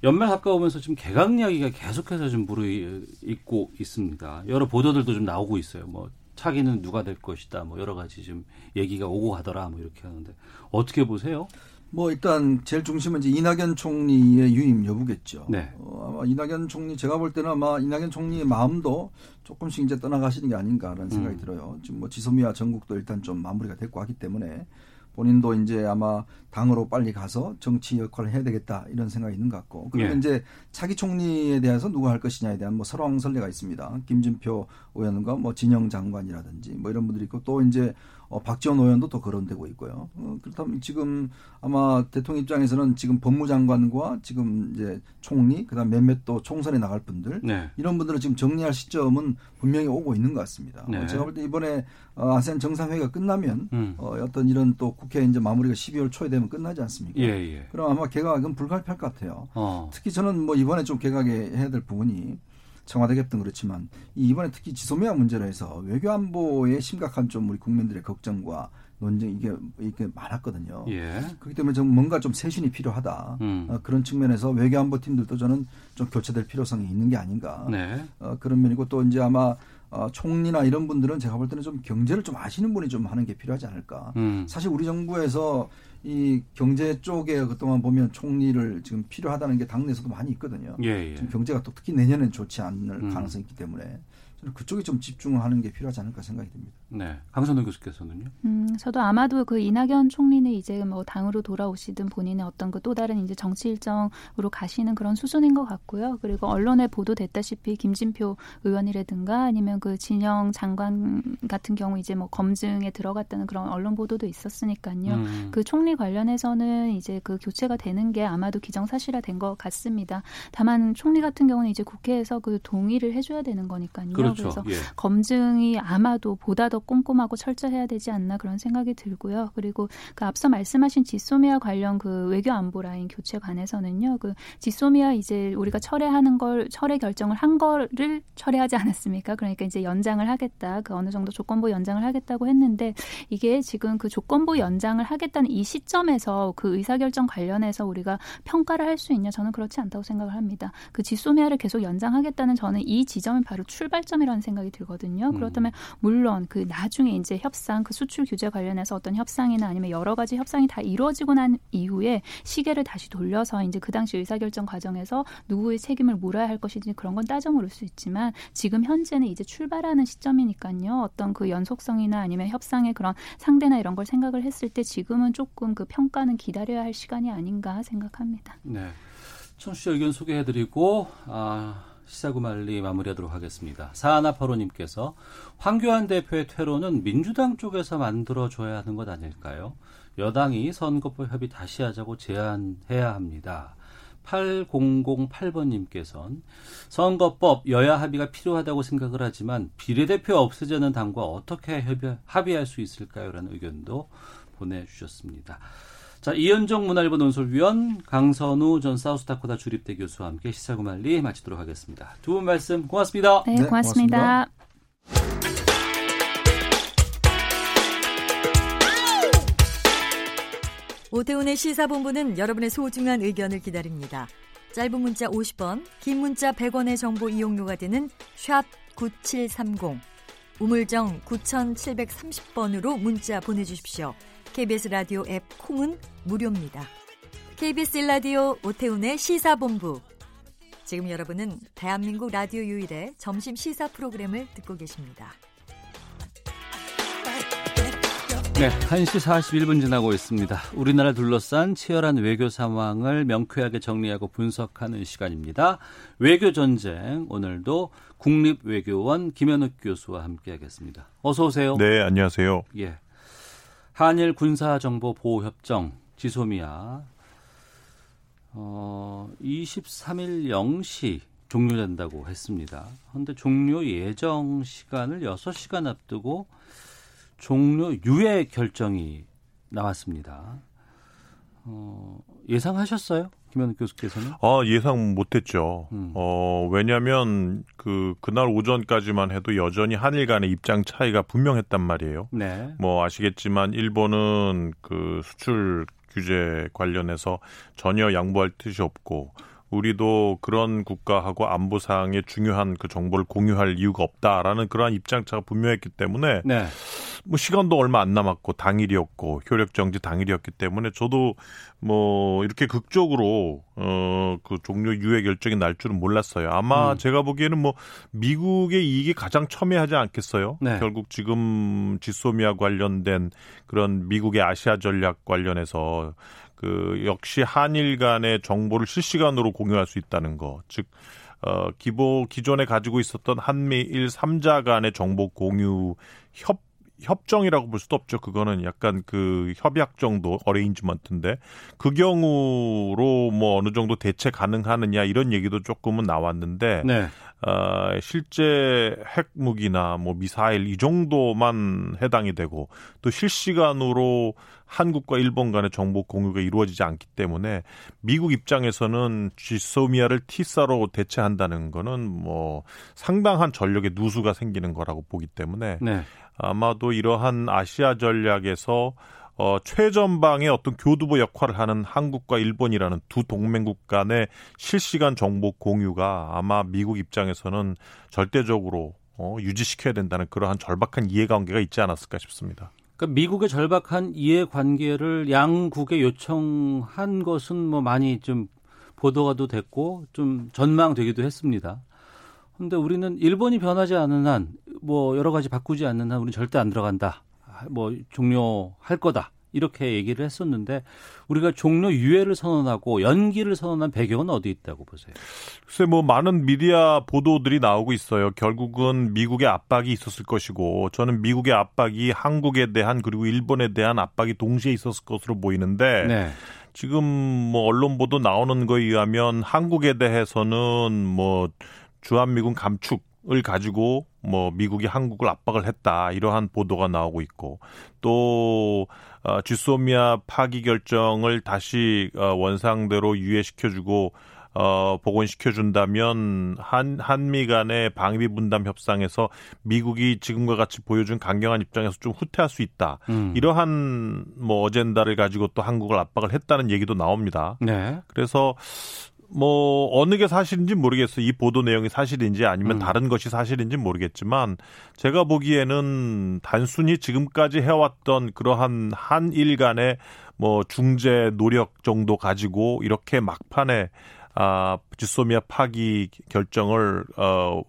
연말 가까우면서 지금 개각 이야기가 계속해서 좀 무르익고 있습니다. 여러 보도들도 좀 나오고 있어요. 뭐 차기는 누가 될 것이다. 뭐 여러 가지 좀 얘기가 오고 가더라. 뭐 이렇게 하는데 어떻게 보세요? 뭐 일단 제일 중심은 이제 이낙연 총리의 유임 여부겠죠. 네. 어, 아마 이낙연 총리 제가 볼 때는 아마 이낙연 총리의 마음도 조금씩 이제 떠나가시는 게 아닌가라는 생각이 음. 들어요. 지금 뭐 지소미아 전국도 일단 좀 마무리가 됐고 하기 때문에 본인도 이제 아마 당으로 빨리 가서 정치 역할을 해야 되겠다 이런 생각이 있는 것 같고 그러면 예. 이제 차기 총리에 대해서 누가 할 것이냐에 대한 뭐 설왕설래가 있습니다. 김진표 의원과 뭐 진영 장관이라든지 뭐 이런 분들이 있고 또 이제 어, 박지원 의원도 또 거론되고 있고요. 어, 그렇다면 지금 아마 대통령 입장에서는 지금 법무장관과 지금 이제 총리, 그다음 몇몇 또 총선에 나갈 분들 네. 이런 분들은 지금 정리할 시점은 분명히 오고 있는 것 같습니다. 네. 어, 제가 볼 때 이번에 어, 아세안 정상회의가 끝나면 음. 어, 어떤 이런 또 국회 이제 마무리가 12월 초에 되면 끝나지 않습니까? 예, 예. 그럼 아마 개각은 불가피할 것 같아요. 어. 특히 저는 뭐 이번에 좀 개각에 해야 될 부분이 청와대 개편 그렇지만 이번에 특히 지소미아 문제로 해서 외교 안보에 심각한 좀 우리 국민들의 걱정과 논쟁 이게 이게 많았거든요. 예. 그렇기 때문에 좀 뭔가 좀 세신이 필요하다. 음. 어, 그런 측면에서 외교 안보 팀들도 저는 좀 교체될 필요성이 있는 게 아닌가. 네. 어, 그런 면이고 또 이제 아마 어, 총리나 이런 분들은 제가 볼 때는 좀 경제를 좀 아시는 분이 좀 하는 게 필요하지 않을까. 음. 사실 우리 정부에서 이 경제 쪽에 그동안 보면 총리를 지금 필요하다는 게 당내에서도 많이 있거든요. 예, 예. 지금 경제가 또 특히 내년엔 좋지 않을 음. 가능성이 있기 때문에 저는 그쪽에 좀 집중하는 게 필요하지 않을까 생각이 듭니다. 네. 강선우 교수께서는요? 음, 저도 아마도 그 이낙연 총리는 이제 뭐 당으로 돌아오시든 본인의 어떤 그 또 다른 이제 정치 일정으로 가시는 그런 수준인 것 같고요. 그리고 언론에 보도됐다시피 김진표 의원이라든가 아니면 그 진영 장관 같은 경우 이제 뭐 검증에 들어갔다는 그런 언론 보도도 있었으니까요. 음. 그 총리 관련해서는 이제 그 교체가 되는 게 아마도 기정사실화 된 것 같습니다. 다만 총리 같은 경우는 이제 국회에서 그 동의를 해줘야 되는 거니까요. 그렇죠. 그래서 예. 검증이 아마도 보다 더 꼼꼼하고 철저해야 되지 않나 그런 생각이 들고요. 그리고 그 앞서 말씀하신 지소미아 관련 그 외교 안보 라인 교체 관해서는요. 그 지소미아 이제 우리가 철회하는 걸 철회 결정을 한 거를 철회하지 않았습니까? 그러니까 이제 연장을 하겠다. 그 어느 정도 조건부 연장을 하겠다고 했는데 이게 지금 그 조건부 연장을 하겠다는 이 시, 시점에서 그 의사결정 관련해서 우리가 평가를 할 수 있냐 저는 그렇지 않다고 생각을 합니다. 그 지소미아를 계속 연장하겠다는 저는 이 지점이 바로 출발점 이라는 생각이 들거든요. 음. 그렇다면 물론 그 나중에 이제 협상 그 수출 규제 관련해서 어떤 협상이나 아니면 여러 가지 협상이 다 이루어지고 난 이후에 시계를 다시 돌려서 이제 그 당시 의사결정 과정에서 누구의 책임을 물어야 할 것인지 그런 건 따져 물을 수 있지만 지금 현재는 이제 출발하는 시점이니까요. 어떤 그 연속성이나 아니면 협상의 그런 상대나 이런 걸 생각을 했을 때 지금은 조금 그 평가는 기다려야 할 시간이 아닌가 생각합니다. 네. 청취자 의견 소개해드리고 아, 시사구말리 마무리하도록 하겠습니다. 사하나퍼로님께서 황교안 대표의 퇴로는 민주당 쪽에서 만들어줘야 하는 것 아닐까요? 여당이 선거법 협의 다시 하자고 제안해야 합니다. 8008번님께서는 선거법 여야 합의가 필요하다고 생각을 하지만 비례대표 없애자는 당과 어떻게 협의, 합의할 수 있을까요? 라는 의견도 보내주셨습니다. 자, 이현정 문화일보 논설위원 강선우 전 사우스다코타 주립대 교수와 함께 시사구말리 마치도록 하겠습니다. 두 분 말씀 고맙습니다. 네, 고맙습니다. 네, 고맙습니다. 오태훈의 시사본부는 여러분의 소중한 의견을 기다립니다. 짧은 문자 50원, 긴 문자 100원의 정보 이용료가 되는 샵 9730, 우물정 9730번으로 문자 보내주십시오. KBS 라디오 앱 콩은 무료입니다. KBS 라디오 오태훈의 시사본부. 지금 여러분은 대한민국 라디오 유일의 점심 시사 프로그램을 듣고 계십니다. 네, 1시 41분 지나고 있습니다. 우리나라 둘러싼 치열한 외교 상황을 명쾌하게 정리하고 분석하는 시간입니다. 외교 전쟁 오늘도 국립외교원 김현욱 교수와 함께하겠습니다. 어서 오세요. 네, 안녕하세요. 예. 한일 군사정보 보호 협정 지소미아 어, 23일 0시 종료된다고 했습니다. 그런데 종료 예정 시간을 6시간 앞두고 종료 유예 결정이 나왔습니다. 어, 예상하셨어요? 김현욱 교수께서는? 아, 예상 못했죠. 음. 어, 왜냐면, 그, 그날 오전까지만 해도 여전히 한일 간의 입장 차이가 분명했단 말이에요. 네. 뭐, 아시겠지만, 일본은 그 수출 규제 관련해서 전혀 양보할 뜻이 없고, 우리도 그런 국가하고 안보상의 중요한 그 정보를 공유할 이유가 없다라는 그러한 입장차가 분명했기 때문에 네. 뭐 시간도 얼마 안 남았고 당일이었고 효력 정지 당일이었기 때문에 저도 뭐 이렇게 극적으로 어그 종료 유예 결정이 날 줄은 몰랐어요. 아마 음. 제가 보기에는 뭐 미국의 이익이 가장 첨예하지 않겠어요. 네. 결국 지금 지소미아 관련된 그런 미국의 아시아 전략 관련해서 그 역시 한일 간의 정보를 실시간으로 공유할 수 있다는 거. 즉 어, 기보 기존에 가지고 있었던 한미일 3자 간의 정보 공유 협 협정이라고 볼 수도 없죠. 그거는 약간 그 협약 정도 어레인지먼트인데 그 경우로 뭐 어느 정도 대체 가능하느냐 이런 얘기도 조금은 나왔는데 네. 어, 실제 핵무기나 뭐 미사일 이 정도만 해당이 되고 또 실시간으로 한국과 일본 간의 정보 공유가 이루어지지 않기 때문에 미국 입장에서는 지소미아를 티사로 대체한다는 거는 뭐 상당한 전력의 누수가 생기는 거라고 보기 때문에 네. 아마도 이러한 아시아 전략에서 어, 최전방의 어떤 교두보 역할을 하는 한국과 일본이라는 두 동맹국 간의 실시간 정보 공유가 아마 미국 입장에서는 절대적으로 어, 유지시켜야 된다는 그러한 절박한 이해관계가 있지 않았을까 싶습니다. 그러니까 미국의 절박한 이해관계를 양국에 요청한 것은 뭐 많이 좀 보도가 됐고 좀 전망되기도 했습니다. 근데 우리는 일본이 변하지 않는 한, 뭐 여러 가지 바꾸지 않는 한 우리는 절대 안 들어간다. 뭐 종료할 거다. 이렇게 얘기를 했었는데 우리가 종료 유예를 선언하고 연기를 선언한 배경은 어디 있다고 보세요? 글쎄 뭐 많은 미디어 보도들이 나오고 있어요. 결국은 미국의 압박이 있었을 것이고 저는 미국의 압박이 한국에 대한 그리고 일본에 대한 압박이 동시에 있었을 것으로 보이는데 네. 지금 뭐 언론 보도 나오는 거에 의하면 한국에 대해서는 뭐 주한미군 감축 을 가지고 뭐 미국이 한국을 압박을 했다 이러한 보도가 나오고 있고 또 어, 지소미아 파기 결정을 다시 어, 원상대로 유예시켜주고 어, 복원시켜 준다면 한 한미 간의 방위 분담 협상에서 미국이 지금과 같이 보여준 강경한 입장에서 좀 후퇴할 수 있다. 음. 이러한 뭐 어젠다를 가지고 또 한국을 압박을 했다는 얘기도 나옵니다. 네. 그래서 뭐 어느 게 사실인지 모르겠어요. 이 보도 내용이 사실인지 아니면 음. 다른 것이 사실인지 모르겠지만 제가 보기에는 단순히 지금까지 해왔던 그러한 한일 간의 뭐 중재 노력 정도 가지고 이렇게 막판에 아 지소미아 파기 결정을 어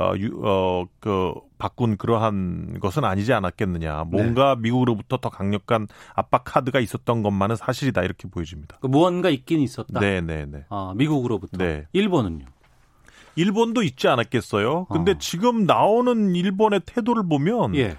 어, 유, 어, 그, 바꾼 그러한 것은 아니지 않았겠느냐. 뭔가 네. 미국으로부터 더 강력한 압박 카드가 있었던 것만은 사실이다. 이렇게 보여집니다. 그 무언가 있긴 있었다. 네네네. 네, 네. 아, 미국으로부터. 네. 일본은요? 일본도 있지 않았겠어요? 근데 어. 지금 나오는 일본의 태도를 보면. 예.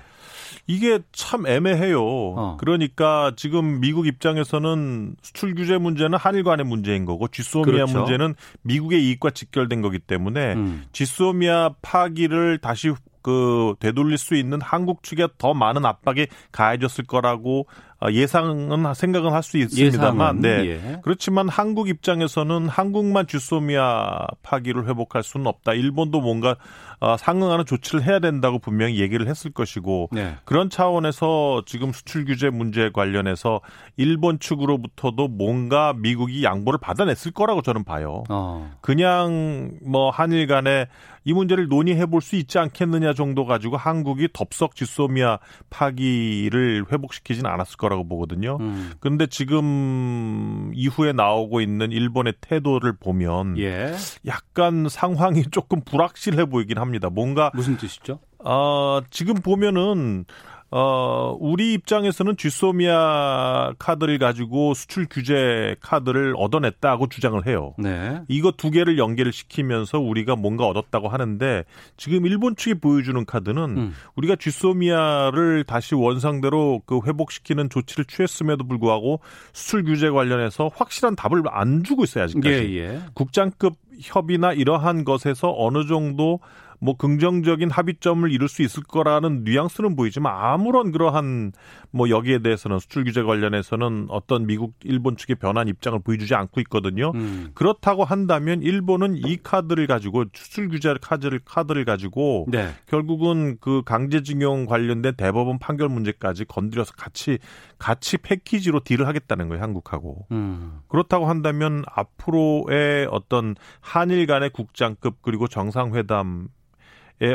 이게 참 애매해요. 어. 그러니까 지금 미국 입장에서는 수출 규제 문제는 한일 간의 문제인 거고 쥐소미아 그렇죠. 문제는 미국의 이익과 직결된 거기 때문에 음. 쥐소미아 파기를 다시 그 되돌릴 수 있는 한국 측에 더 많은 압박이 가해졌을 거라고 어, 예상은 생각은 할 수 있습니다만, 네. 예. 그렇지만 한국 입장에서는 한국만 주소미아 파기를 회복할 수는 없다. 일본도 뭔가 어, 상응하는 조치를 해야 된다고 분명히 얘기를 했을 것이고 네. 그런 차원에서 지금 수출 규제 문제 관련해서 일본 측으로부터도 뭔가 미국이 양보를 받아냈을 거라고 저는 봐요. 어. 그냥 뭐 한일 간에 이 문제를 논의해 볼 수 있지 않겠느냐 정도 가지고 한국이 덥석 지소미아 파기를 회복시키지는 않았을 거라 고 보거든요. 음. 근데 지금 이후에 나오고 있는 일본의 태도를 보면 예. 약간 상황이 조금 불확실해 보이긴 합니다. 뭔가 무슨 뜻이죠? 어, 지금 보면은 어, 우리 입장에서는 쥐소미아 카드를 가지고 수출 규제 카드를 얻어냈다고 주장을 해요. 네. 이거 두 개를 연계를 시키면서 우리가 뭔가 얻었다고 하는데 지금 일본 측이 보여주는 카드는 음. 우리가 쥐소미아를 다시 원상대로 그 회복시키는 조치를 취했음에도 불구하고 수출 규제 관련해서 확실한 답을 안 주고 있어요 아직까지. 예, 예. 국장급 협의나 이러한 것에서 어느 정도 뭐 긍정적인 합의점을 이룰 수 있을 거라는 뉘앙스는 보이지만 아무런 그러한 뭐 여기에 대해서는 수출 규제 관련해서는 어떤 미국 일본 측의 변한 입장을 보여주지 않고 있거든요. 음. 그렇다고 한다면 일본은 이 카드를 가지고 수출 규제 카드를 카드를 가지고 네. 결국은 그 강제징용 관련된 대법원 판결 문제까지 건드려서 같이 같이 패키지로 딜을 하겠다는 거예요 한국하고. 음. 그렇다고 한다면 앞으로의 어떤 한일 간의 국장급 그리고 정상회담 의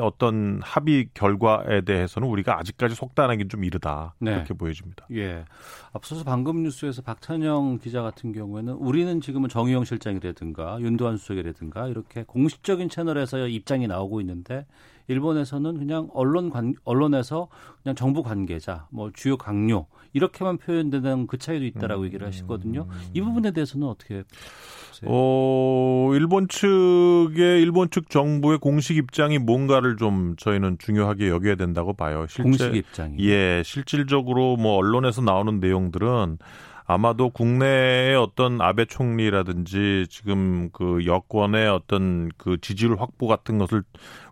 어떤 합의 결과에 대해서는 우리가 아직까지 속단하기는 좀 이르다 네. 이렇게 보여집니다. 예. 앞서서 방금 뉴스에서 박찬영 기자 같은 경우에는 우리는 지금은 정의용 실장이라든가 윤도환 수석이라든가 이렇게 공식적인 채널에서 입장이 나오고 있는데 일본에서는 그냥 언론 관 언론에서 그냥 정부 관계자, 뭐 주요 강요 이렇게만 표현되는 그 차이도 있다라고 음. 얘기를 하시거든요. 이 부분에 대해서는 어떻게 보세요? 어, 일본 측의 일본 측 정부의 공식 입장이 뭔가를 좀 저희는 중요하게 여겨야 된다고 봐요. 실제, 공식 입장이. 예, 실질적으로 뭐 언론에서 나오는 내용들은 아마도 국내의 어떤 아베 총리라든지 지금 그 여권의 어떤 그 지지율 확보 같은 것을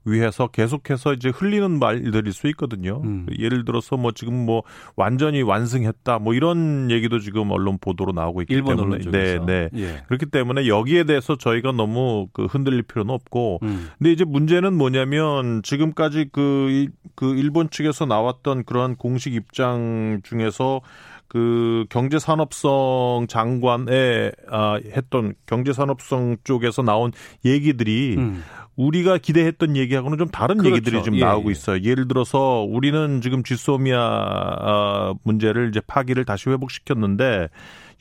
위해서 계속해서 이제 흘리는 말들일 수 있거든요. 음. 예를 들어서 뭐 지금 뭐 완전히 완승했다 뭐 이런 얘기도 지금 언론 보도로 나오고 있기 일본 때문에 네, 네. 예. 그렇기 때문에 여기에 대해서 저희가 너무 그 흔들릴 필요는 없고 음. 근데 이제 문제는 뭐냐면 지금까지 그, 그 일본 측에서 나왔던 그러한 공식 입장 중에서 그 경제산업성 장관에 아, 했던 경제산업성 쪽에서 나온 얘기들이 음. 우리가 기대했던 얘기하고는 좀 다른 그렇죠. 얘기들이 좀 예, 나오고 예. 있어요. 예를 들어서 우리는 지금 쥐소미아 아, 문제를 이제 파기를 다시 회복시켰는데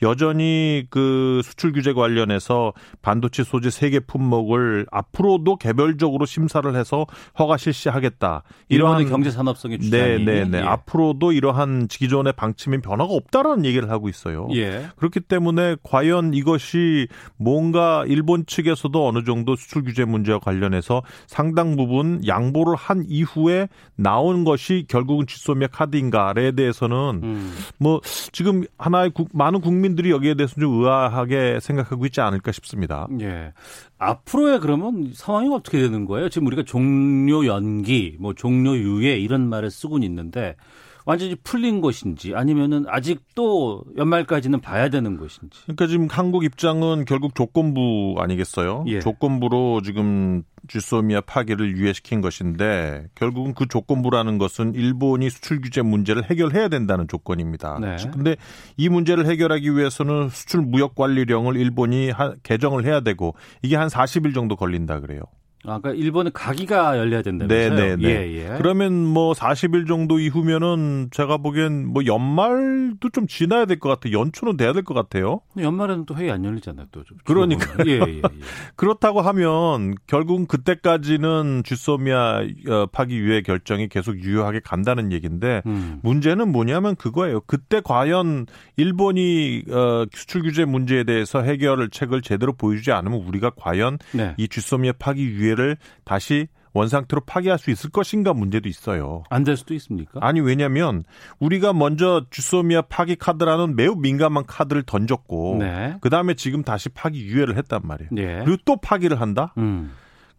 여전히 그 수출 규제 관련해서 반도체 소재 세계 품목을 앞으로도 개별적으로 심사를 해서 허가 실시하겠다. 이러한 경제 산업성의 주장이 네, 네, 네. 예. 앞으로도 이러한 기존의 방침인 변화가 없다라는 얘기를 하고 있어요. 예. 그렇기 때문에 과연 이것이 뭔가 일본 측에서도 어느 정도 수출 규제 문제와 관련해서 상당 부분 양보를 한 이후에 나온 것이 결국은 지소미아 카드인가에 대해서는 음. 뭐 지금 하나의 국, 많은 국민 국민들이 여기에 대해서 좀 의아하게 생각하고 있지 않을까 싶습니다. 예. 앞으로의 그러면 상황이 어떻게 되는 거예요? 지금 우리가 종료 연기, 뭐 종료 유예 이런 말을 쓰고는 있는데 완전히 풀린 것인지 아니면은 아직 또 연말까지는 봐야 되는 것인지. 그러니까 지금 한국 입장은 결국 조건부 아니겠어요? 예. 조건부로 지금 주소미아 파기를 유예시킨 것인데 결국은 그 조건부라는 것은 일본이 수출 규제 문제를 해결해야 된다는 조건입니다. 네. 근데 이 문제를 해결하기 위해서는 수출 무역 관리령을 일본이 개정을 해야 되고 이게 한 40일 정도 걸린다 그래요. 아, 그러니까 일본은 가기가 열려야 된다면서요? 네, 네, 네. 예, 예. 그러면 뭐 40일 정도 이후면은 제가 보기엔 뭐 연말도 좀 지나야 될 것 같아요. 연초는 돼야 될 것 같아요. 연말에는 또 회의 안 열리잖아요, 또. 그러니까. 예, 예, 예. 그렇다고 하면 결국은 그때까지는 주소미아 어, 파기 유예 결정이 계속 유효하게 간다는 얘기인데 음. 문제는 뭐냐면 그거예요. 그때 과연 일본이 어, 수출 규제 문제에 대해서 해결을 책을 제대로 보여주지 않으면 우리가 과연 네. 이 주소미아 파기 유예 기회를 다시 원상태로 파기할 수 있을 것인가 문제도 있어요. 안 될 수도 있습니까? 아니 왜냐하면 우리가 먼저 주소미아 파기 카드라는 매우 민감한 카드를 던졌고 네. 그 다음에 지금 다시 파기 유예를 했단 말이에요. 네. 그리고 또 파기를 한다. 음.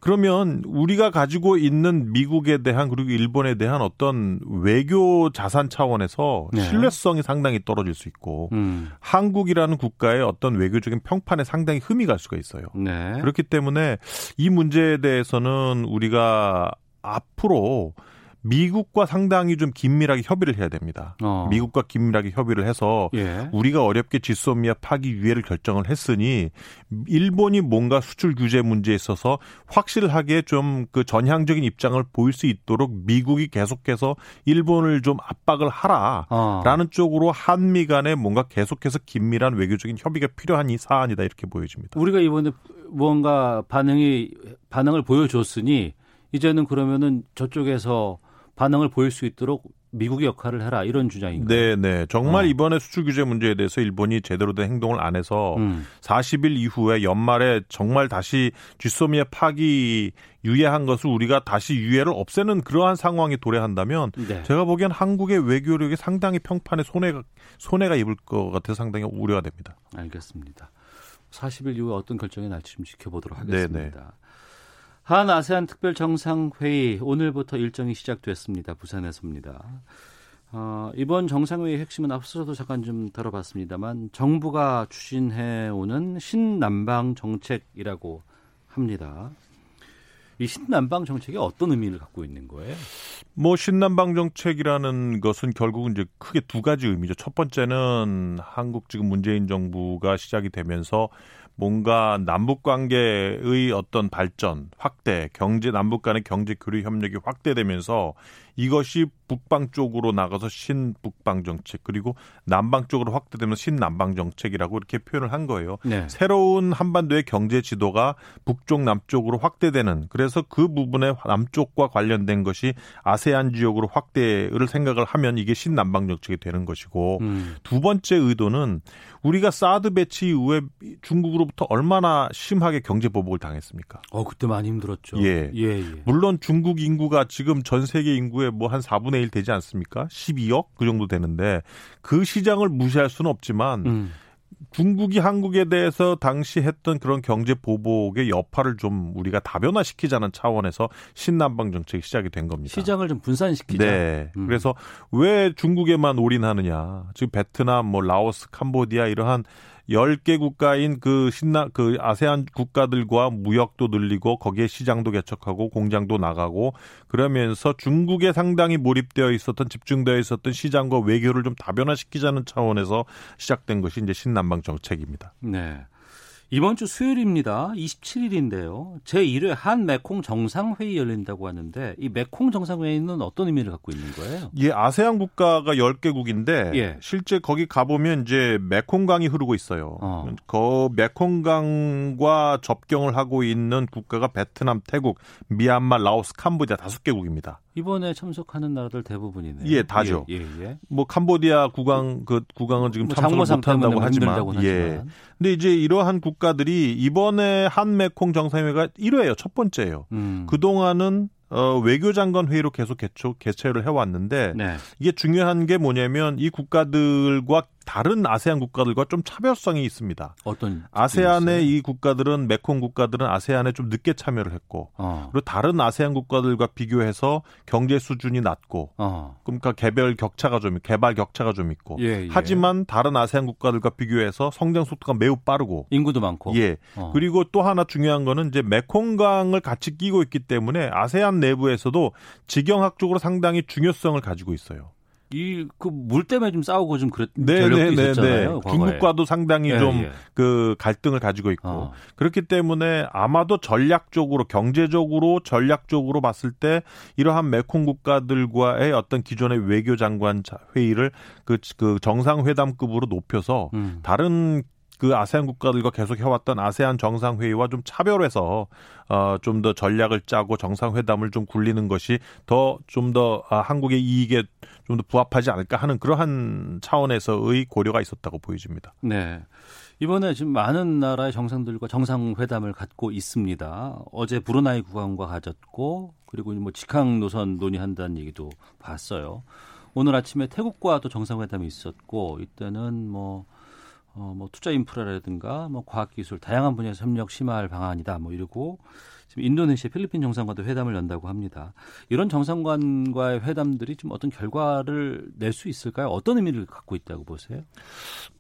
그러면 우리가 가지고 있는 미국에 대한 그리고 일본에 대한 어떤 외교 자산 차원에서 네. 신뢰성이 상당히 떨어질 수 있고 음. 한국이라는 국가의 어떤 외교적인 평판에 상당히 흠이 갈 수가 있어요. 네. 그렇기 때문에 이 문제에 대해서는 우리가 앞으로 미국과 상당히 좀 긴밀하게 협의를 해야 됩니다. 어. 미국과 긴밀하게 협의를 해서 예. 우리가 어렵게 지소미아 파기 유예를 결정을 했으니 일본이 뭔가 수출 규제 문제에 있어서 확실하게 좀 그 전향적인 입장을 보일 수 있도록 미국이 계속해서 일본을 좀 압박을 하라라는 어. 쪽으로 한미 간에 뭔가 계속해서 긴밀한 외교적인 협의가 필요한 이 사안이다 이렇게 보여집니다. 우리가 이번에 무언가 반응이 반응을 보여줬으니 이제는 그러면은 저쪽에서 반응을 보일 수 있도록 미국의 역할을 해라 이런 주장인가요? 네, 네. 정말 어. 이번에 수출 규제 문제에 대해서 일본이 제대로 된 행동을 안 해서 음. 40일 이후에 연말에 정말 다시 쥐소미의 파기 유예한 것을 우리가 다시 유예를 없애는 그러한 상황이 도래한다면 네. 제가 보기엔 한국의 외교력이 상당히 평판에 손해가 손해가 입을 것 같아서 상당히 우려가 됩니다. 알겠습니다. 40일 이후에 어떤 결정이 날지 좀 지켜보도록 하겠습니다. 네네. 한 아세안 특별 정상회의 오늘부터 일정이 시작됐습니다. 부산에서입니다. 어, 이번 정상회의 핵심은 앞서도 잠깐 좀 다뤄봤습니다만 정부가 추진해 오는 신남방 정책이라고 합니다. 이 신남방 정책이 어떤 의미를 갖고 있는 거예요? 뭐 신남방 정책이라는 것은 결국은 이제 크게 두 가지 의미죠. 첫 번째는 한국 지금 문재인 정부가 시작이 되면서 뭔가 남북 관계의 어떤 발전, 확대, 경제 남북 간의 경제 교류 협력이 확대되면서 이것이 북방 쪽으로 나가서 신북방 정책 그리고 남방 쪽으로 확대되면 신남방 정책이라고 이렇게 표현을 한 거예요. 네. 새로운 한반도의 경제 지도가 북쪽 남쪽으로 확대되는 그래서 그 부분에 남쪽과 관련된 것이 아세안 지역으로 확대를 생각을 하면 이게 신남방 정책이 되는 것이고 음. 두 번째 의도는 우리가 사드 배치 이후에 중국으로부터 얼마나 심하게 경제 보복을 당했습니까? 어 그때 많이 힘들었죠. 예. 예, 예. 물론 중국 인구가 지금 전 세계 인구의 인구의 뭐 한 4분의 1 되지 않습니까? 12억 그 정도 되는데 그 시장을 무시할 수는 없지만 음. 중국이 한국에 대해서 당시 했던 그런 경제 보복의 여파를 좀 우리가 다변화시키자는 차원에서 신남방 정책이 시작이 된 겁니다. 시장을 좀 분산시키자. 네. 음. 그래서 왜 중국에만 올인하느냐. 지금 베트남, 뭐 라오스, 캄보디아 이러한 10개 국가인 그 신나 그 아세안 국가들과 무역도 늘리고 거기에 시장도 개척하고 공장도 나가고 그러면서 중국에 상당히 몰입되어 있었던 집중되어 있었던 시장과 외교를 좀 다변화시키자는 차원에서 시작된 것이 이제 신남방 정책입니다. 네. 이번 주 수요일입니다. 27일인데요. 제1회 한 메콩 정상회의 열린다고 하는데 이 메콩 정상회의는 어떤 의미를 갖고 있는 거예요? 예, 아세안 국가가 10개국인데 예. 실제 거기 가보면 이제 메콩강이 흐르고 있어요. 어. 그 메콩강과 접경을 하고 있는 국가가 베트남, 태국, 미얀마, 라오스, 캄보디아 다섯 개국입니다. 이번에 참석하는 나라들 대부분이네요. 예, 다죠. 예, 예, 예. 뭐 캄보디아 국강 그 국강은 지금 뭐 참석을 못 한다고 하지만 예. 근데 이제 이러한 국가들이 이번에 한 메콩 정상회가 1회예요. 첫 번째예요. 음. 그 동안은 어, 외교장관 회의로 계속 개최, 개최를 해왔는데 네. 이게 중요한 게 뭐냐면 이 국가들과 다른 아세안 국가들과 좀 차별성이 있습니다. 어떤 아세안의 이 국가들은 메콩 국가들은 아세안에 좀 늦게 참여를 했고 어. 그리고 다른 아세안 국가들과 비교해서 경제 수준이 낮고 어. 그러니까 개별 격차가 좀 개발 격차가 좀 있고 예, 예. 하지만 다른 아세안 국가들과 비교해서 성장 속도가 매우 빠르고 인구도 많고 예 어. 그리고 또 하나 중요한 거는 이제 메콩강을 같이 끼고 있기 때문에 아세안 내부에서도 지경학적으로 상당히 중요성을 가지고 있어요. 이 그 물 때문에 좀 싸우고 좀 그랬 네, 네, 네. 네. 중국과도 상당히 예, 좀그 예. 갈등을 가지고 있고 어. 그렇기 때문에 아마도 전략적으로 경제적으로 전략적으로 봤을 때 이러한 메콩 국가들과의 어떤 기존의 외교장관 회의를 그, 그 정상회담급으로 높여서 음. 다른 그 아세안 국가들과 계속 해왔던 아세안 정상회의와 좀 차별해서 어, 좀 더 전략을 짜고 정상회담을 좀 굴리는 것이 더 좀더 아, 한국의 이익에 좀 더 부합하지 않을까 하는 그러한 차원에서의 고려가 있었다고 보여집니다. 네. 이번에 지금 많은 나라의 정상들과 정상회담을 갖고 있습니다. 어제 브루나이 국왕과 가졌고 그리고 뭐 직항 노선 논의한다는 얘기도 봤어요. 오늘 아침에 태국과도 정상회담이 있었고 이때는 뭐 어, 뭐 투자 인프라라든가 뭐 과학기술 다양한 분야에서 협력 심화할 방안이다 뭐 이러고 지금 인도네시아 필리핀 정상과도 회담을 연다고 합니다. 이런 정상관과의 회담들이 좀 어떤 결과를 낼 수 있을까요? 어떤 의미를 갖고 있다고 보세요?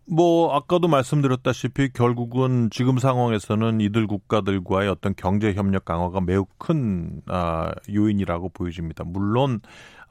뭐 아까도 말씀드렸다시피 결국은 지금 상황에서는 이들 국가들과의 어떤 경제 협력 강화가 매우 큰 아, 요인이라고 보여집니다. 물론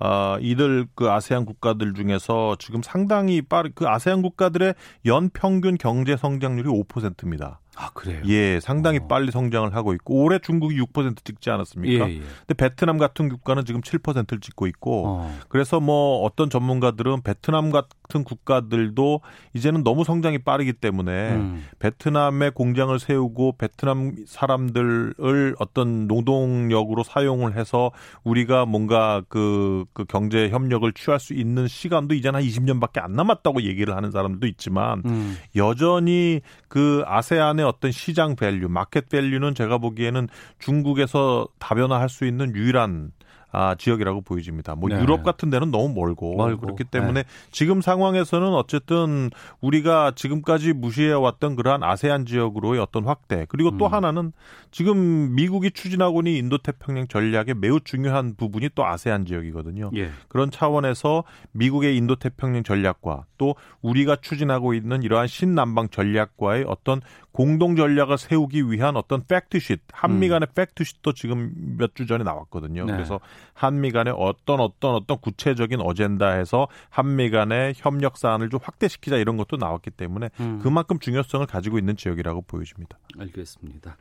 아, 이들 그 아세안 국가들 중에서 지금 상당히 빠르 그 아세안 국가들의 연 평균 경제 성장률이 5%입니다. 아, 그래요? 예, 상당히 어. 빨리 성장을 하고 있고 올해 중국이 6% 찍지 않았습니까? 예, 예. 근데 베트남 같은 국가는 지금 7%를 찍고 있고 어. 그래서 뭐 어떤 전문가들은 베트남 같은 국가들도 이제는 너무 성장이 빠르기 때문에 음. 베트남에 공장을 세우고 베트남 사람들을 어떤 노동력으로 사용을 해서 우리가 뭔가 그, 그 경제 협력을 취할 수 있는 시간도 이제는 한 20년밖에 안 남았다고 얘기를 하는 사람들도 있지만 음. 여전히 그 아세안의 기존의 어떤 시장 value, market value는 제가 보기에는 중국에서 다변화할 수 있는 유일한 아, 지역이라고 보여집니다. 뭐 네. 유럽 같은 데는 너무 멀고, 멀고. 그렇기 때문에 네. 지금 상황에서는 어쨌든 우리가 지금까지 무시해 왔던 그러한 아세안 지역으로의 어떤 확대 그리고 음. 또 하나는 지금 미국이 추진하고 있는 인도 태평양 전략의 매우 중요한 부분이 또 아세안 지역이거든요. 예. 그런 차원에서 미국의 인도 태평양 전략과 또 우리가 추진하고 있는 이러한 신남방 전략과의 어떤 공동 전략을 세우기 위한 어떤 팩트쉿, 한미 간의 음. 팩트쉿도 지금 몇 주 전에 나왔거든요. 네. 그래서 한미 간의 어떤 어떤 어떤 구체적인 어젠다에서 한미 간의 협력 사안을 좀 확대시키자 이런 것도 나왔기 때문에 음. 그만큼 중요성을 가지고 있는 지역이라고 보여집니다. 알겠습니다.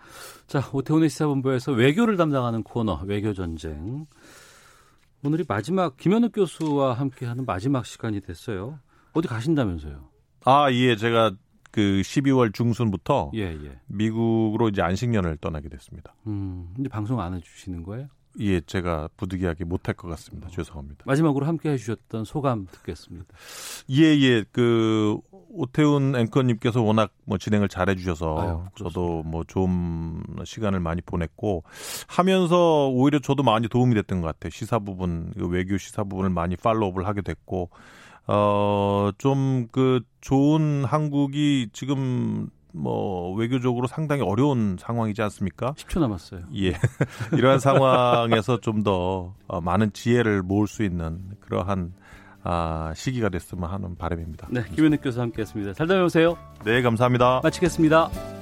자, 오태훈의 시사본부에서 외교를 담당하는 코너 외교 전쟁. 오늘이 마지막 김현욱 교수와 함께하는 마지막 시간이 됐어요. 어디 가신다면서요? 아, 예, 제가 그 12월 중순부터 예, 예. 미국으로 이제 안식년을 떠나게 됐습니다. 음, 이제 방송 안 해주시는 거예요? 예, 제가 부득이하게 못할 것 같습니다. 죄송합니다. 마지막으로 함께 해주셨던 소감 듣겠습니다. 예, 예. 그 오태훈 앵커님께서 워낙 뭐 진행을 잘 해주셔서 저도 뭐 좋은 시간을 많이 보냈고 하면서 오히려 저도 많이 도움이 됐던 것 같아요. 시사 부분, 그 외교 시사 부분을 많이 팔로우업을 하게 됐고 어, 좀 그 좋은 한국이 지금 뭐 외교적으로 상당히 어려운 상황이지 않습니까? 10초 남았어요. 예. 이러한 상황에서 좀더 어, 많은 지혜를 모을 수 있는 그러한 아, 시기가 됐으면 하는 바람입니다. 네, 김현욱 교수 함께했습니다. 잘 다녀오세요. 네, 감사합니다. 마치겠습니다.